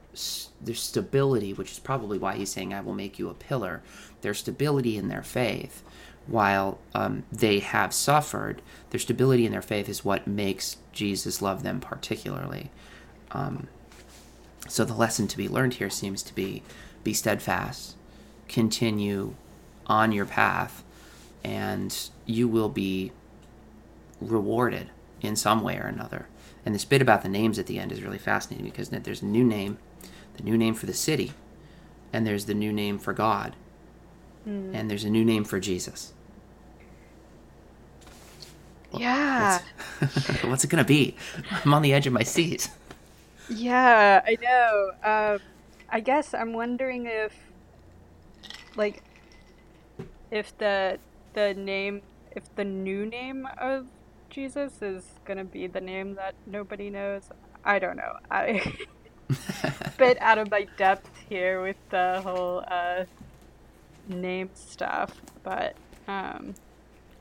their stability, which is probably why he's saying, "I will make you a pillar." Their stability in their faith, while um, they have suffered, their stability in their faith is what makes Jesus love them particularly. Um, so the lesson to be learned here seems to be be steadfast, continue on your path, and you will be rewarded in some way or another. And this bit about the names at the end is really fascinating because there's a new name, the new name for the city, and there's the new name for God, mm. and there's a new name for Jesus. Yeah. What's, what's it going to be? I'm on the edge of my seat. Yeah, I know. Um, I guess I'm wondering if, like, if the the name, if the new name of Jesus is gonna be the name that nobody knows. I don't know. I bit out of my depth here with the whole uh, name stuff, but um,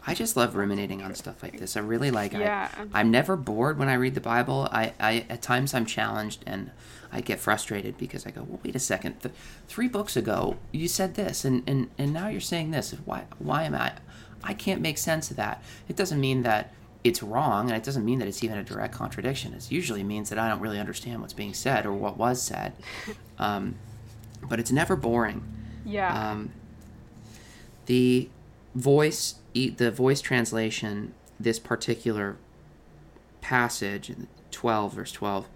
I just love ruminating on stuff like this. I really like. Yeah. I, I'm never bored when I read the Bible. I, I at times I'm challenged and I get frustrated because I go, well, wait a second. The, three books ago you said this, and, and and now you're saying this. Why why am I? I can't make sense of that. It doesn't mean that it's wrong, and it doesn't mean that it's even a direct contradiction. It usually means that I don't really understand what's being said or what was said. Um, but it's never boring. Yeah. Um, the voice the voice translation, this particular passage, 12, verse 12,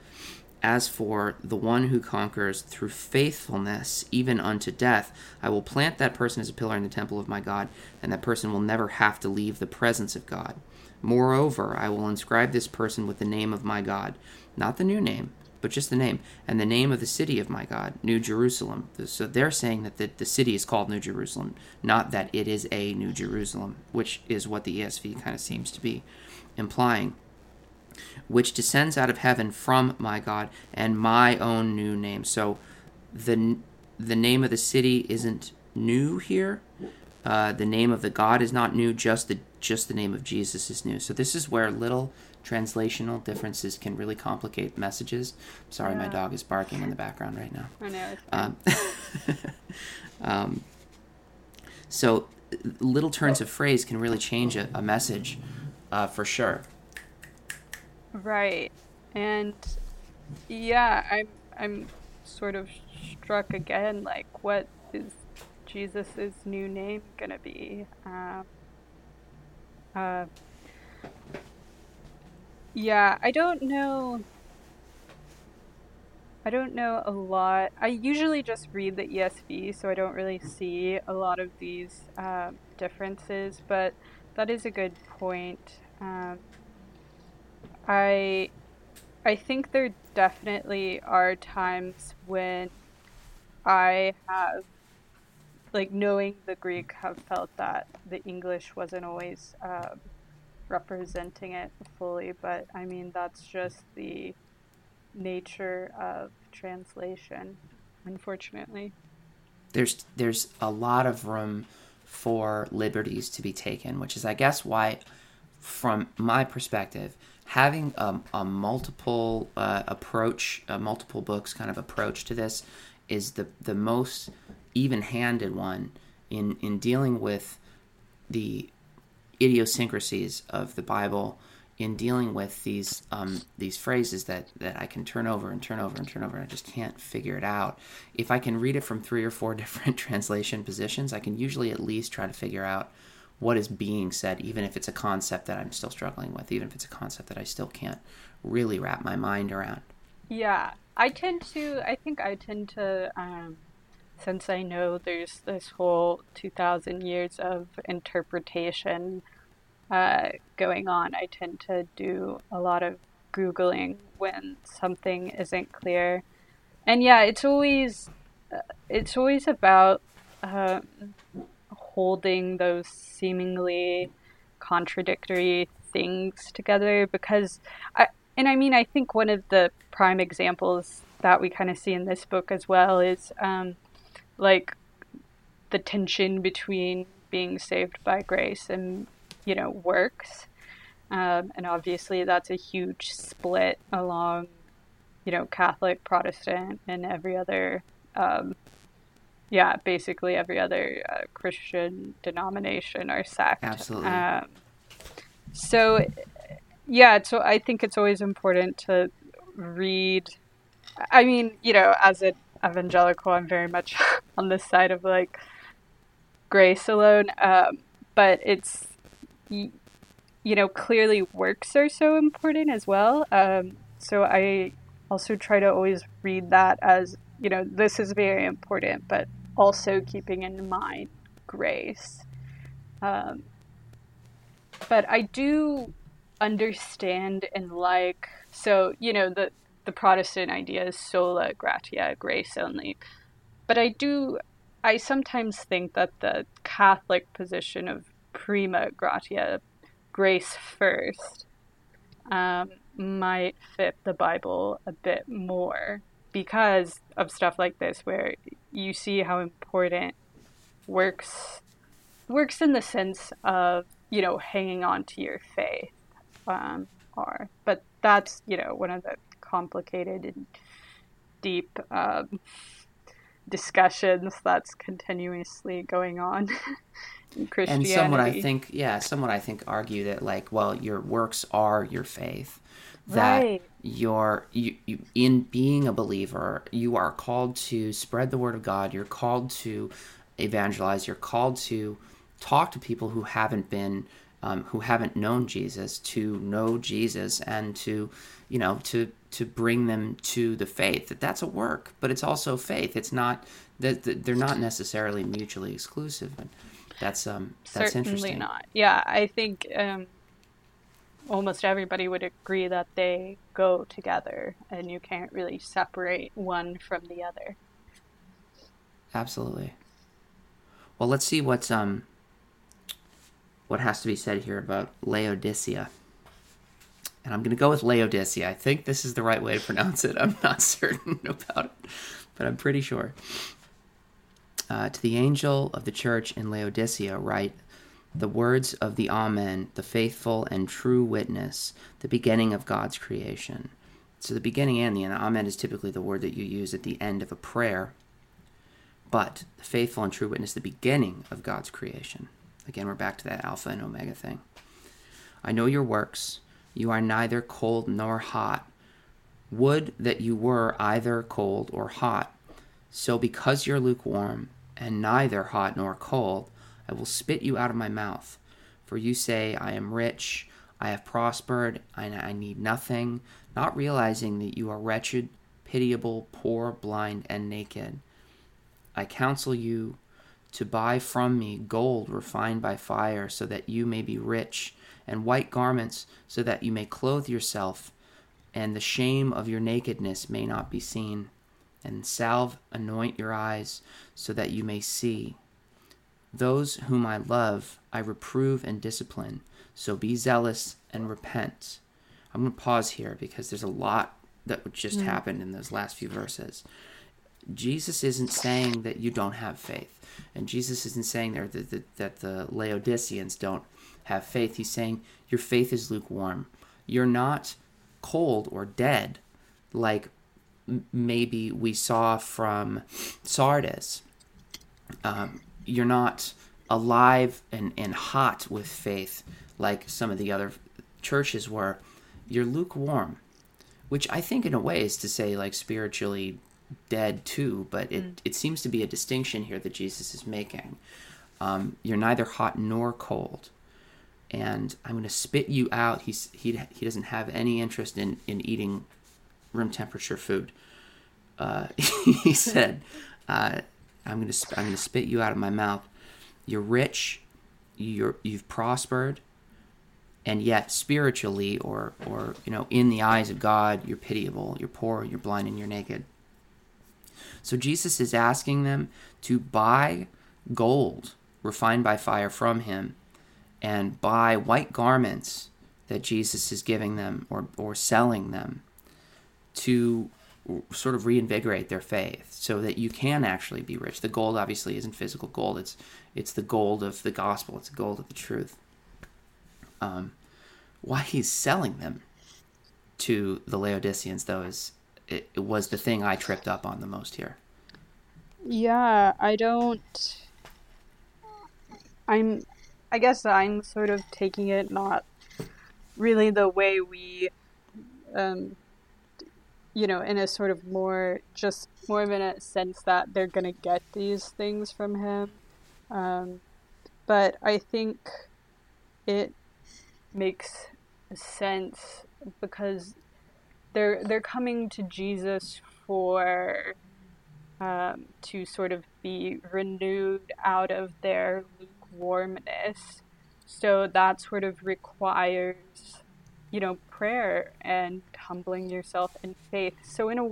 as for the one who conquers through faithfulness, even unto death, I will plant that person as a pillar in the temple of my God, and that person will never have to leave the presence of God. Moreover, I will inscribe this person with the name of my God, not the new name, but just the name, and the name of the city of my God, New Jerusalem. So they're saying that the, the city is called New Jerusalem, not that it is a New Jerusalem, which is what the ESV kind of seems to be implying. Which descends out of heaven from my God and my own new name. So the the name of the city isn't new here. Uh, the name of the God is not new. Just the just the name of Jesus is new. So this is where little translational differences can really complicate messages. Sorry, yeah. my dog is barking in the background right now. I know. Um, um, so little turns of phrase can really change a, a message uh, for sure. Right, and yeah, I'm I'm sort of struck again. Like, what is Jesus's new name gonna be? Um, uh, yeah, I don't know. I don't know a lot. I usually just read the ESV, so I don't really see a lot of these uh, differences, but that is a good point. Um, I I think there definitely are times when I have like knowing the Greek have felt that the English wasn't always um, representing it fully, but I mean, that's just the nature of translation, unfortunately. There's there's a lot of room for liberties to be taken, which is, I guess, why, from my perspective, having a, a multiple uh, approach, a multiple books kind of approach to this, is the the most even-handed one in in dealing with the idiosyncrasies of the Bible in dealing with these um, these phrases that that I can turn over and turn over and turn over. And I just can't figure it out. If I can read it from three or four different translation positions, I can usually at least try to figure out what is being said, even if it's a concept that I'm still struggling with, even if it's a concept that I still can't really wrap my mind around. Yeah, I tend to. I think I tend to. Um, since I know there's this whole 2,000 years of interpretation uh, going on, I tend to do a lot of Googling when something isn't clear. And yeah, it's always, uh, it's always about um, holding those seemingly contradictory things together because I and I mean I think one of the prime examples that we kind of see in this book as well is um, like the tension between being saved by grace and you know works um, and obviously that's a huge split along you know catholic protestant and every other um, yeah basically every other uh, christian denomination or sect Absolutely. um, so yeah so i think it's always important to read i mean you know as an evangelical. I'm very much on the side of like grace alone. Um, but it's you know clearly works are so important as well. Um, so i also try to always read that as you know this is very important but also keeping in mind grace. Um, but i do understand and like so you know the the protestant idea is sola gratia grace only. But i do i sometimes think that the catholic position of prima gratia grace first um, might fit the bible a bit more because of stuff like this where you see how important works works in the sense of you know hanging on to your faith um, are. But that's you know one of the complicated and deep um, discussions that's continuously going on in Christianity. And somewhat I think, yeah, somewhat I think argue that like, well, your works are your faith. That Right. you're you, you in being a believer, you are called to spread the word of God. You're called to evangelize. You're called to talk to people who haven't been um, who haven't known Jesus to know Jesus and to you know to to bring them to the faith that that's a work but it's also faith it's not that they're not necessarily mutually exclusive and that's um that's Certainly interesting not. Yeah, I think um, almost everybody would agree that they go together, and you can't really separate one from the other. Absolutely. Well, let's see what's um what has to be said here about Laodicea. And I'm going to go with Laodicea. I think this is the right way to pronounce it. I'm not certain about it, but I'm pretty sure. Uh, to the angel of the church in Laodicea, write the words of the Amen, the faithful and true witness, the beginning of God's creation. So the beginning and the end. Amen is typically the word that you use at the end of a prayer but the faithful and true witness, the beginning of God's creation. Again, we're back to that Alpha and Omega thing. I know your works. You are neither cold nor hot. Would that you were either cold or hot. So, because you're lukewarm and neither hot nor cold, I will spit you out of my mouth. For you say, I am rich, I have prospered, and I need nothing, not realizing that you are wretched, pitiable, poor, blind, and naked. I counsel you to buy from me gold refined by fire, so that you may be rich, and white garments, so that you may clothe yourself, and the shame of your nakedness may not be seen. And salve anoint your eyes, so that you may see. Those whom I love, I reprove and discipline. So be zealous and repent. I'm going to pause here because there's a lot that just mm-hmm. happened in those last few verses. Jesus isn't saying that you don't have faith, and Jesus isn't saying there that, that, that the Laodiceans don't have faith. He's saying your faith is lukewarm. You're not cold or dead like maybe we saw from Sardis. Um, you're not alive and, and hot with faith like some of the other churches were. You're lukewarm, which I think in a way is to say like spiritually dead too, but it, it seems to be a distinction here that Jesus is making. Um, you're neither hot nor cold. And I'm going to spit you out. He's, he, he doesn't have any interest in, in eating room temperature food. Uh, he said, uh, "I'm going to sp- I'm going to spit you out of my mouth. You're rich, you're you've prospered, and yet spiritually, or or you know, in the eyes of God, you're pitiable. You're poor. You're blind, and you're naked." So Jesus is asking them to buy gold refined by fire from him, and buy white garments that Jesus is giving them or, or selling them to sort of reinvigorate their faith so that you can actually be rich. The gold obviously isn't physical gold. It's it's the gold of the gospel. It's the gold of the truth. Um, why he's selling them to the Laodiceans though is it, it was the thing I tripped up on the most here. Yeah, I don't. I'm. I guess I'm sort of taking it not really the way we, um, you know, in a sort of more just more of in a sense that they're gonna get these things from him. Um, but I think it makes sense because they're they're coming to Jesus for um, to sort of be renewed out of their lukewarmness. So that sort of requires, you know, prayer and humbling yourself in faith. So in a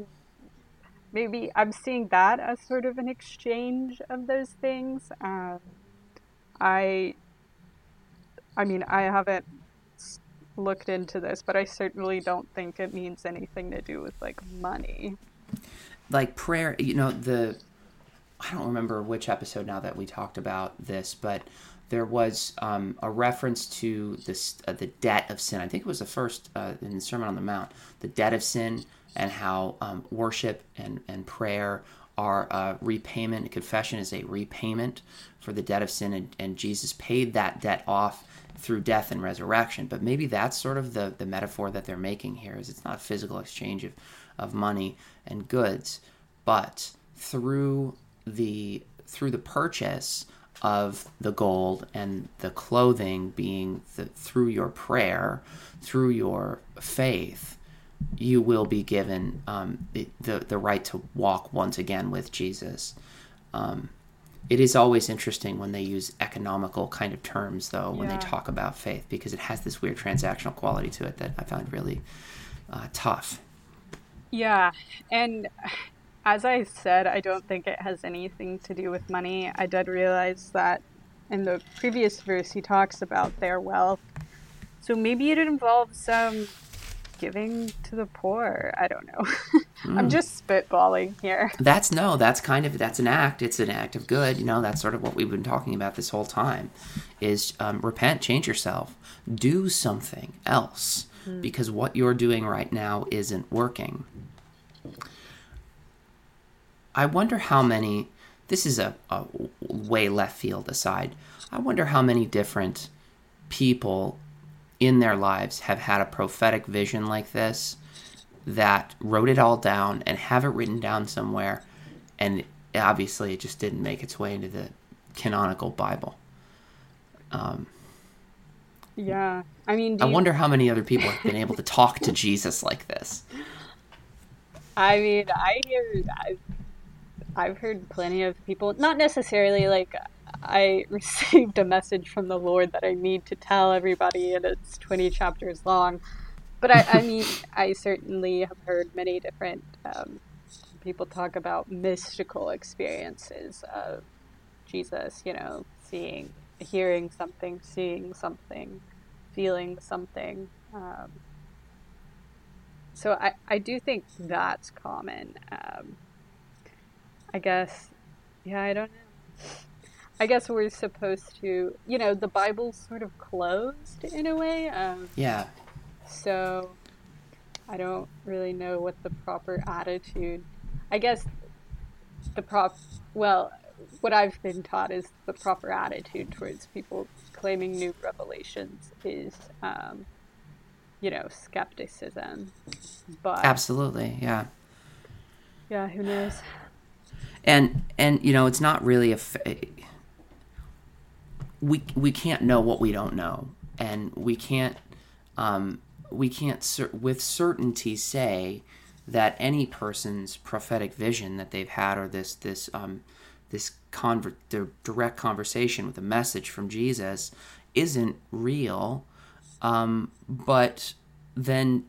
maybe I'm seeing that as sort of an exchange of those things. Um, I, I mean, I haven't looked into this, but I certainly don't think it means anything to do with like money. Like prayer you know the i don't remember which episode now that we talked about this but there was um, a reference to this uh, the debt of sin. I think it was the first uh, in the sermon on the mount the debt of sin and how um, worship and, and prayer are a repayment. Confession is a repayment for the debt of sin and, and jesus paid that debt off through death and resurrection but maybe that's sort of the, the metaphor that they're making here is it's not a physical exchange of of money and goods, but through the through the purchase of the gold and the clothing being the, through your prayer, through your faith, you will be given um, the, the, the right to walk once again with Jesus. Um, it is always interesting when they use economical kind of terms, though, when yeah. they talk about faith, because it has this weird transactional quality to it that I find really uh, tough. Yeah, and as I said, I don't think it has anything to do with money. I did realize that in the previous verse he talks about their wealth. So maybe it involves some giving to the poor. I don't know. mm. I'm hmm. just spitballing here. That's no, that's kind of that's an act. It's an act of good. You know, that's sort of what we've been talking about this whole time. Is um, repent, change yourself, do something else, mm. because what you're doing right now isn't working. I wonder how many. This is a, a way left field aside. I wonder how many different people in their lives have had a prophetic vision like this that wrote it all down and have it written down somewhere and obviously it just didn't make its way into the canonical bible. Um, yeah. I mean i you... wonder how many other people have been able to talk to jesus like this. I mean, I hear I've, I've heard plenty of people, not necessarily like I received a message from the Lord that I need to tell everybody, and it's 20 chapters long. But I, I mean, I certainly have heard many different um, people talk about mystical experiences of Jesus, you know, seeing, hearing something, seeing something, feeling something. Um, so I, I do think that's common. Um, I guess, yeah, I don't know. I guess we're supposed to, you know, the Bible's sort of closed in a way. Um, yeah. So I don't really know what the proper attitude. I guess the prop. Well, what I've been taught is the proper attitude towards people claiming new revelations is um, you know, skepticism. But absolutely, yeah, yeah. Who knows? And and you know, it's not really a. we we can't know what we don't know, and we can't um, we can't cer- with certainty say that any person's prophetic vision that they've had or this this um, this conver- direct conversation with a message from Jesus isn't real um, but then,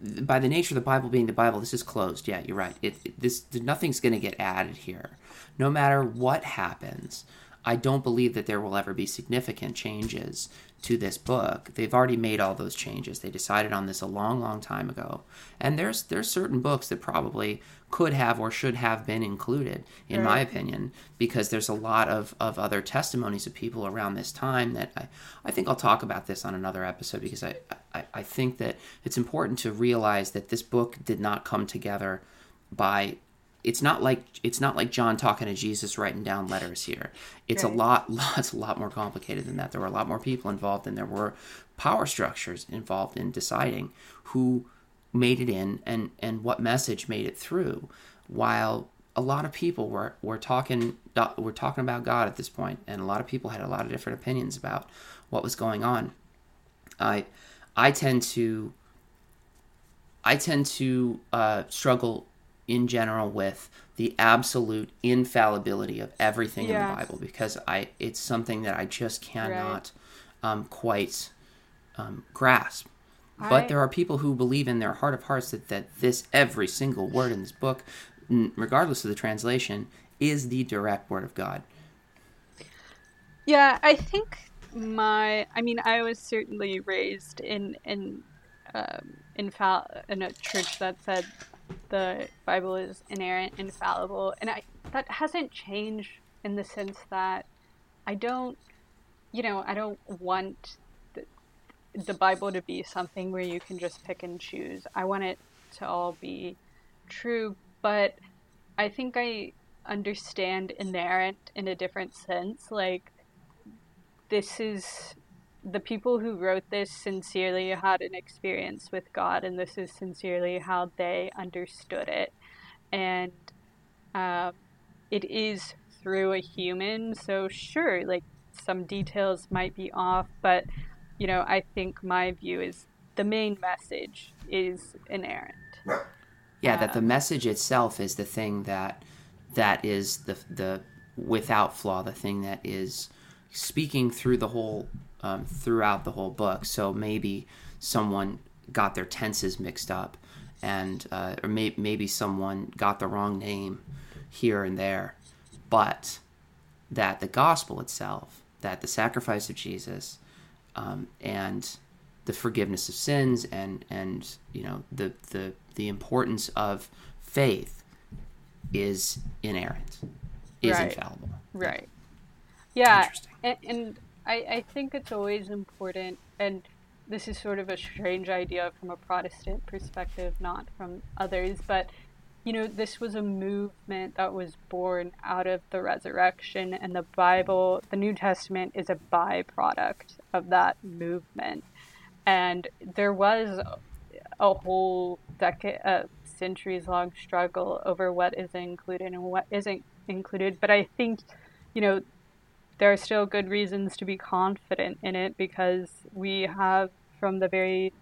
by the nature of the Bible being the Bible, this is closed. Yeah, you're right. It, it this nothing's going to get added here, no matter what happens. I don't believe that there will ever be significant changes to this book. They've already made all those changes. They decided on this a long, long time ago. And there's there's certain books that probably could have or should have been included, in right. my opinion, because there's a lot of, of other testimonies of people around this time that I, I think I'll talk about this on another episode because I, I, I think that it's important to realize that this book did not come together by it's not like it's not like John talking to Jesus writing down letters here. It's right. a lot lots a lot more complicated than that. There were a lot more people involved and there were power structures involved in deciding who made it in and and what message made it through while a lot of people were were talking were talking about God at this point and a lot of people had a lot of different opinions about what was going on. I I tend to I tend to uh, struggle in general with the absolute infallibility of everything yeah. in the Bible because I it's something that I just cannot right. um, quite um, grasp. But there are people who believe in their heart of hearts that, that this every single word in this book, regardless of the translation, is the direct word of God. Yeah, I think my I mean I was certainly raised in in um, in, in a church that said the Bible is inerrant, infallible, and I that hasn't changed in the sense that I don't, you know, I don't want the, the Bible to be something where you can just pick and choose. I want it to all be true, but I think I understand inerrant in a different sense. Like, this is the people who wrote this sincerely had an experience with God, and this is sincerely how they understood it. And uh, it is through a human, so sure, like some details might be off, but you know, I think my view is the main message is inerrant. Yeah, um, that the um, message itself is the thing that that is the the without flaw, the thing that is speaking through the whole um, throughout the whole book. So maybe someone got their tenses mixed up, and uh, or may- maybe someone got the wrong name here and there, but that the gospel itself, that the sacrifice of Jesus, um, and the forgiveness of sins, and and you know the the the importance of faith is inerrant, is right. infallible. Right. Yeah. And, and I, I think it's always important, and this is sort of a strange idea from a Protestant perspective, not from others, but you know, this was a movement that was born out of the resurrection, and the Bible, the New Testament, is a byproduct of that movement. And there was a whole decade, uh, centuries long struggle over what is included and what isn't included. But I think, you know, there are still good reasons to be confident in it because we have from the very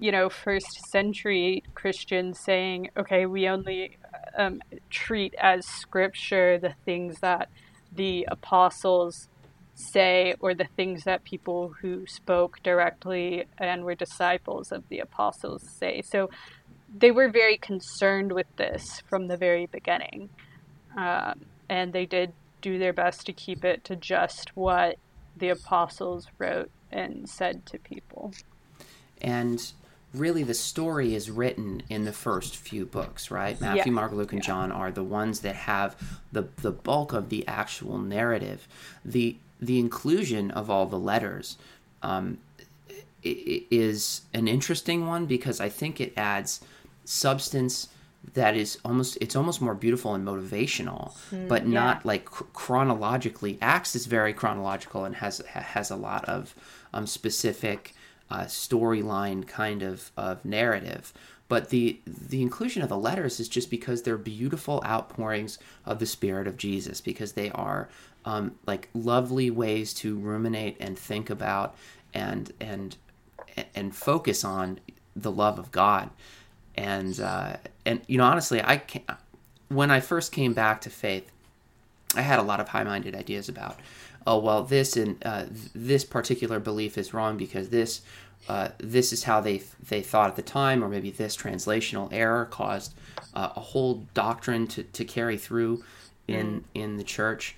you know first century christians saying okay we only um, treat as scripture the things that the apostles say or the things that people who spoke directly and were disciples of the apostles say. So they were very concerned with this from the very beginning um, and they did do their best to keep it to just what the apostles wrote and said to people. And really, the story is written in the first few books, right? Matthew, yeah. Mark, Luke, and yeah. John are the ones that have the the bulk of the actual narrative. the The inclusion of all the letters um, is an interesting one because I think it adds substance that is almost it's almost more beautiful and motivational mm, but not like cr- chronologically acts is very chronological and has has a lot of um, specific uh, storyline kind of of narrative. But the the inclusion of the letters is just because they're beautiful outpourings of the spirit of jesus because they are um, like lovely ways to ruminate and think about and and and focus on the love of god and uh, and you know honestly I can when I first came back to faith I had a lot of high-minded ideas about oh well this and uh, this particular belief is wrong because this uh, this is how they they thought at the time or maybe this translational error caused uh, a whole doctrine to, to carry through in mm. in the church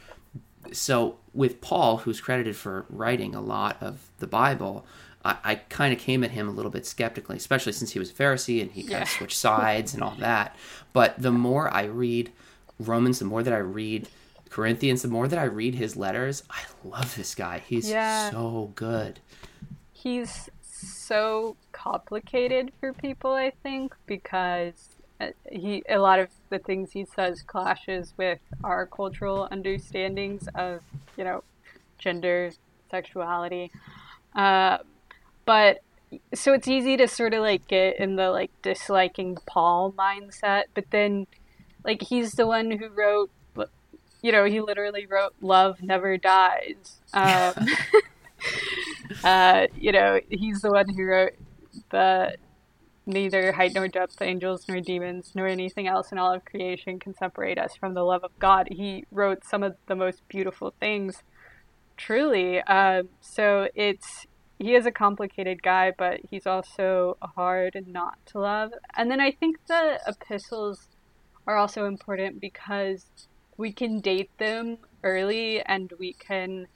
so with Paul, who's credited for writing a lot of the Bible, I, I kind of came at him a little bit skeptically, especially since he was a Pharisee and he kind Yeah. of switched sides and all that. But the more I read Romans, the more that I read Corinthians, the more that I read his letters, I love this guy. He's Yeah. so good. he's so complicated for people i think because uh, he a lot of the things he says clashes with our cultural understandings of you know gender sexuality uh, but so it's easy to sort of like get in the like disliking paul mindset but then like he's the one who wrote you know he literally wrote love never dies um, uh, you know, he's the one who wrote the neither height nor depth, angels nor demons, nor anything else in all of creation can separate us from the love of God. He wrote some of the most beautiful things, truly. Um, so it's he is a complicated guy, but he's also hard not to love. And then I think the epistles are also important because we can date them early and we can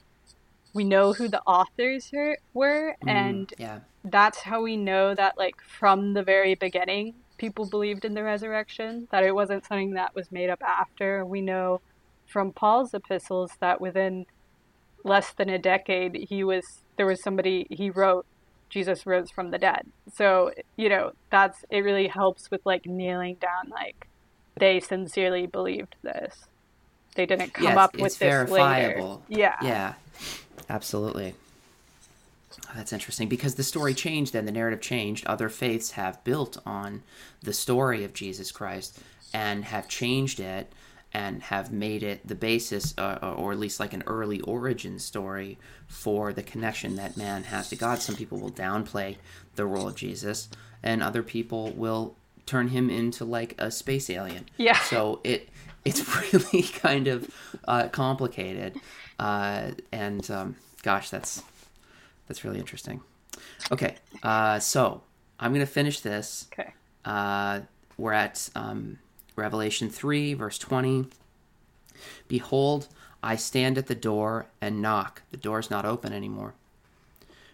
we know who the authors are, were mm, and Yeah. that's how we know that like from the very beginning people believed in the resurrection that it wasn't something that was made up after we know from paul's epistles that within less than a decade he was there was somebody he wrote jesus rose from the dead. So you know that's it really helps with like nailing down like they sincerely believed this. They didn't come Yeah, up with it's this verifiable. later yeah. Yeah, absolutely. Oh, That's interesting because the story changed and the narrative changed. Other faiths have built on the story of Jesus Christ and have changed it and have made it the basis, uh, or at least like an early origin story for the connection that man has to God. Some people will downplay the role of Jesus, and other people will turn him into like a space alien. Yeah. So it it's really kind of uh, complicated, uh, and um, gosh, that's that's really interesting. Okay, uh, so I'm gonna finish this. okay Uh, we're at um, Revelation 3, verse 20. Behold, I stand at the door and knock. The door is not open anymore.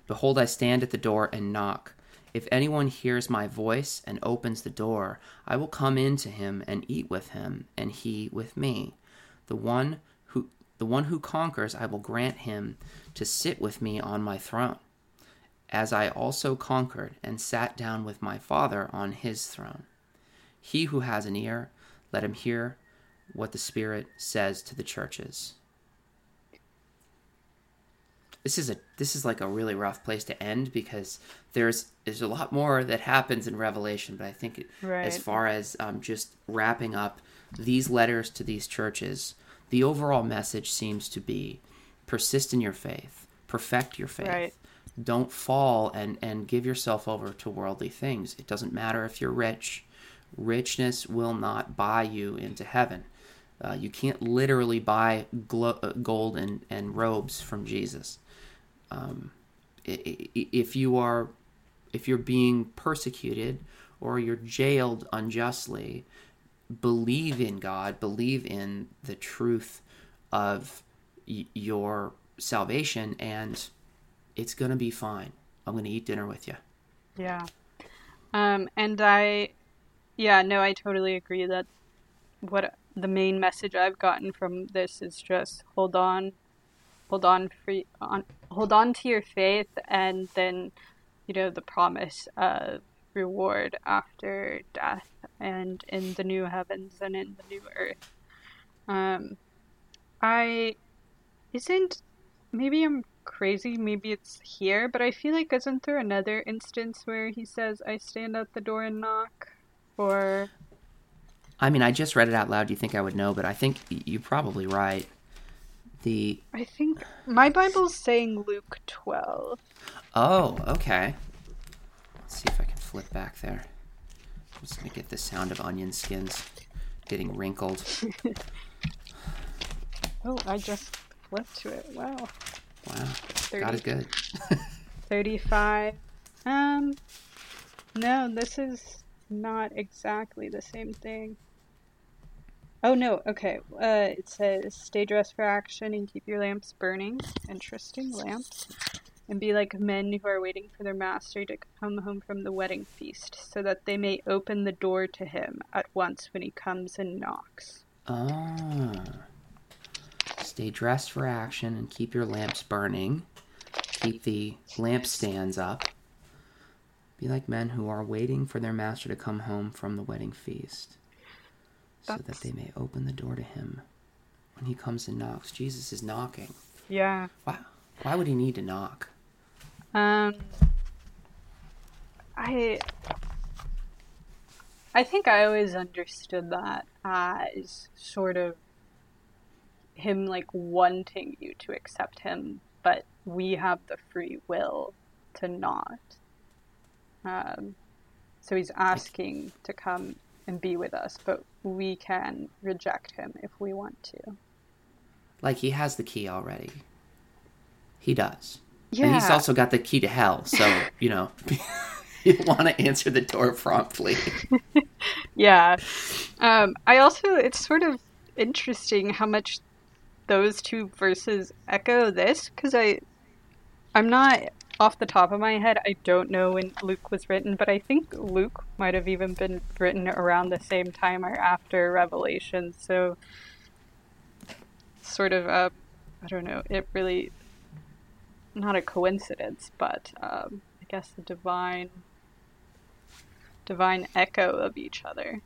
Behold, I stand at the door and knock. If anyone hears my voice and opens the door, I will come in to him and eat with him, and he with me. The one who the one who conquers, I will grant him to sit with me on my throne, as I also conquered and sat down with my Father on his throne. He who has an ear, let him hear what the Spirit says to the churches. This is a this is like a really rough place to end because there's there's a lot more that happens in Revelation, but I think it, as far as um, just wrapping up these letters to these churches, the overall message seems to be persist in your faith, perfect your faith Right. don't fall and and give yourself over to worldly things it doesn't matter if you're rich richness will not buy you into heaven uh, you can't literally buy glo- uh, gold and, and robes from jesus um, if you are if you're being persecuted or you're jailed unjustly believe in god believe in the truth of y- your salvation and it's gonna be fine. I'm gonna eat dinner with you. Yeah. Um, and I, yeah, no, I totally agree that what the main message I've gotten from this is just hold on, hold on for on, hold on to your faith, and then, you know, the promise of reward after death and in the new heavens and in the new earth. Um, I isn't maybe I'm crazy, maybe it's here, but I feel like isn't there another instance where he says, I stand at the door and knock? Or I mean, I just read it out loud. Do you think I would know? But I think you're probably right. The I think my Bible's saying Luke 12. oh, okay. Let's see if I can flip back there. I'm just gonna get the sound of onion skins getting wrinkled. Oh, I just flipped to it. Wow. Wow, God is good. 35. Um, no, this is not exactly the same thing. Oh no, okay. Uh, it says stay dressed for action and keep your lamps burning. Interesting lamps. And be like men who are waiting for their master to come home from the wedding feast, so that they may open the door to him at once when he comes and knocks. Ah. Stay dressed for action and keep your lamps burning. Keep the lampstands up. Be like men who are waiting for their master to come home from the wedding feast, so that they may open the door to him when he comes and knocks. Jesus is knocking. Yeah. Why, why would he need to knock? Um, I I think I always understood that as sort of him like wanting you to accept him, but we have the free will to not. Um, so he's asking to come and be with us, but we can reject him if we want to. Like he has the key already. He does. Yeah. And he's also got the key to hell, so, you know, you want to answer the door promptly. Yeah. Um, I also, it's sort of interesting how much those two verses echo this because I, I'm not off the top of my head. I don't know when Luke was written, but I think Luke might have even been written around the same time or after Revelation. So, sort of, uh, I don't know. It really, not a coincidence, but um, I guess the divine divine echo of each other.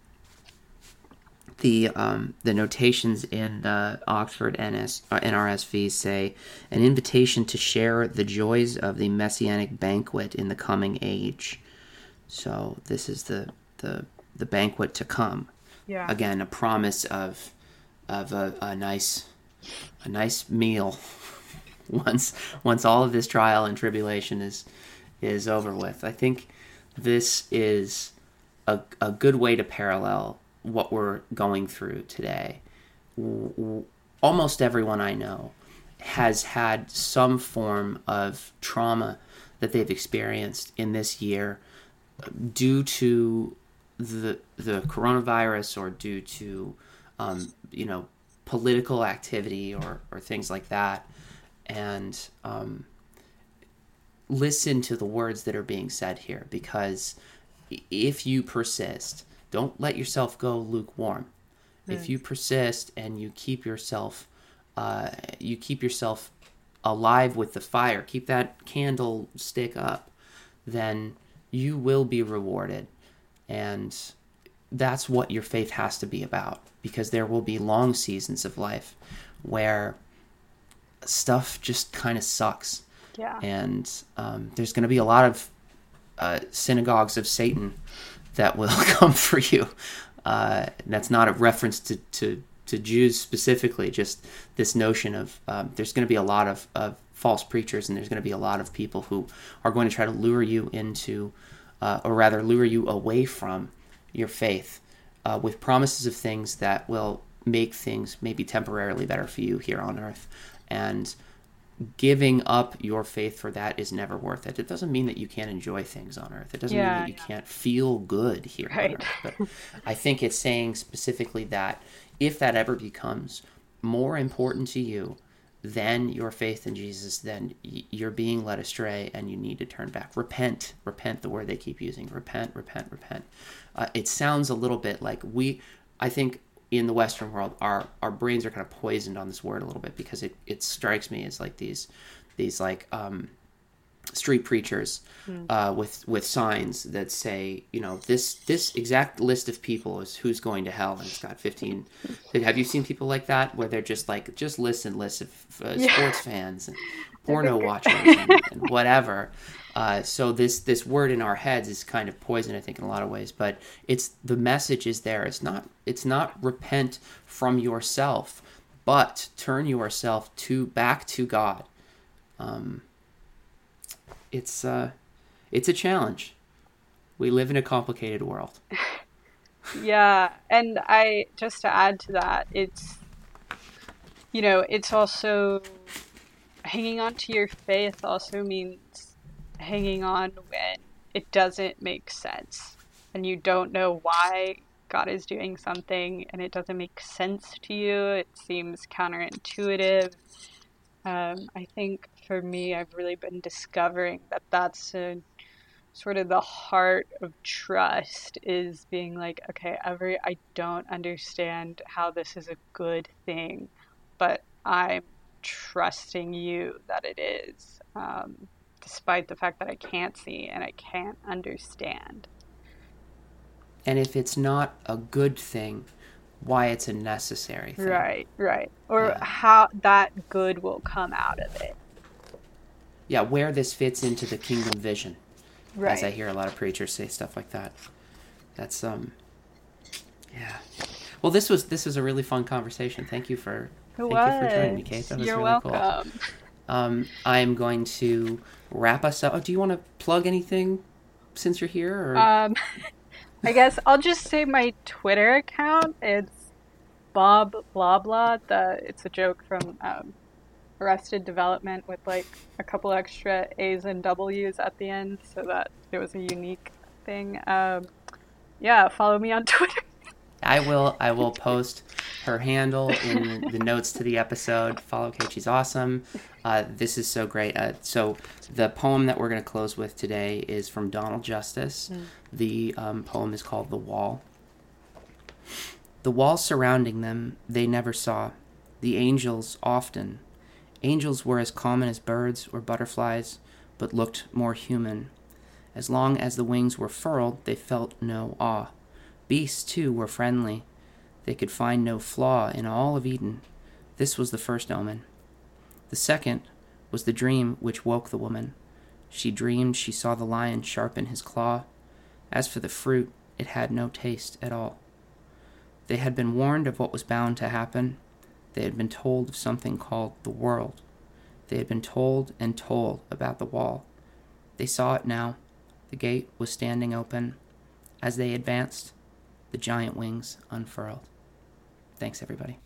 The um, the notations in uh, Oxford NS, uh, NRSV say an invitation to share the joys of the messianic banquet in the coming age. So this is the the the banquet to come. Yeah. Again, a promise of of a, a nice a nice meal once once all of this trial and tribulation is is over with. I think this is a, a good way to parallel what we're going through today. Almost everyone I know has had some form of trauma that they've experienced in this year due to the the coronavirus or due to um, you know political activity or or things like that, and um, listen to the words that are being said here because if you persist, don't let yourself go lukewarm. If you persist and you keep yourself, uh, you keep yourself alive with the fire, keep that candlestick up, then you will be rewarded. And that's what your faith has to be about because there will be long seasons of life where stuff just kind of sucks. Yeah. And um, there's going to be a lot of uh, synagogues of Satan that will come for you. Uh, that's not a reference to, to, to Jews specifically, just this notion of um, there's going to be a lot of, of false preachers and there's going to be a lot of people who are going to try to lure you into, uh, or rather, lure you away from your faith uh, with promises of things that will make things maybe temporarily better for you here on earth. And giving up your faith for that is never worth it. It doesn't mean that you can't enjoy things on earth. It doesn't mean that you yeah. can't feel good here Right. on earth. But I think it's saying specifically that if that ever becomes more important to you than your faith in Jesus, then you're being led astray and you need to turn back. Repent. Repent, the word they keep using. Repent, repent, repent. Uh, it sounds a little bit like we, I think in the Western world, our, our brains are kind of poisoned on this word a little bit because it, it strikes me as like these, these like, um, street preachers uh, with with signs that say, you know, this this exact list of people is who's going to hell, and it's got fifteen. Have you seen people like that where they're just like just lists and lists of uh, sports fans and porno watchers and, and whatever. Uh, so this this word in our heads is kind of poison, I think, in a lot of ways. But it's the message is there. It's not it's not repent from yourself, but turn yourself to back to God it's uh it's a challenge. We live in a complicated world. Yeah, and I just to add to that, it's you know, it's also hanging on to your faith also means hanging on when it doesn't make sense and you don't know why God is doing something and it doesn't make sense to you. It seems counterintuitive. Um, I think for me, I've really been discovering that that's a, sort of the heart of trust is being like, okay, every I don't understand how this is a good thing, but I'm trusting you that it is, um, despite the fact that I can't see and I can't understand. And if it's not a good thing, why it's a necessary thing. Right, right. Or Yeah. how that good will come out of it. Yeah, where this fits into the kingdom vision. Right. As I hear a lot of preachers say stuff like that. That's um yeah. Well this was this was a really fun conversation. Thank you for It thank was. you for joining me, Kate. That was You're really cool. welcome. Um I'm going to wrap us up. Oh, do you want to plug anything since you're here or Um, I guess I'll just say my Twitter account. It's Bob Loblaw. The it's a joke from um, Arrested Development with like a couple extra A's and W's at the end, so that it was a unique thing. Um, yeah, follow me on Twitter. I will. I will post her handle in the notes to the episode. Follow Kate. She's awesome. Uh, this is so great. Uh, so the poem that we're going to close with today is from Donald Justice. The um, poem is called "The Wall." The walls surrounding them they never saw. The angels often. Angels were as common as birds or butterflies, but looked more human. As long as the wings were furled, they felt no awe. Beasts, too, were friendly. They could find no flaw in all of Eden. This was the first omen. The second was the dream which woke the woman. She dreamed she saw the lion sharpen his claw. As for the fruit, it had no taste at all. They had been warned of what was bound to happen. They had been told of something called the world. They had been told and told about the wall. They saw it now. The gate was standing open. As they advanced, the giant wings unfurled. Thanks, everybody.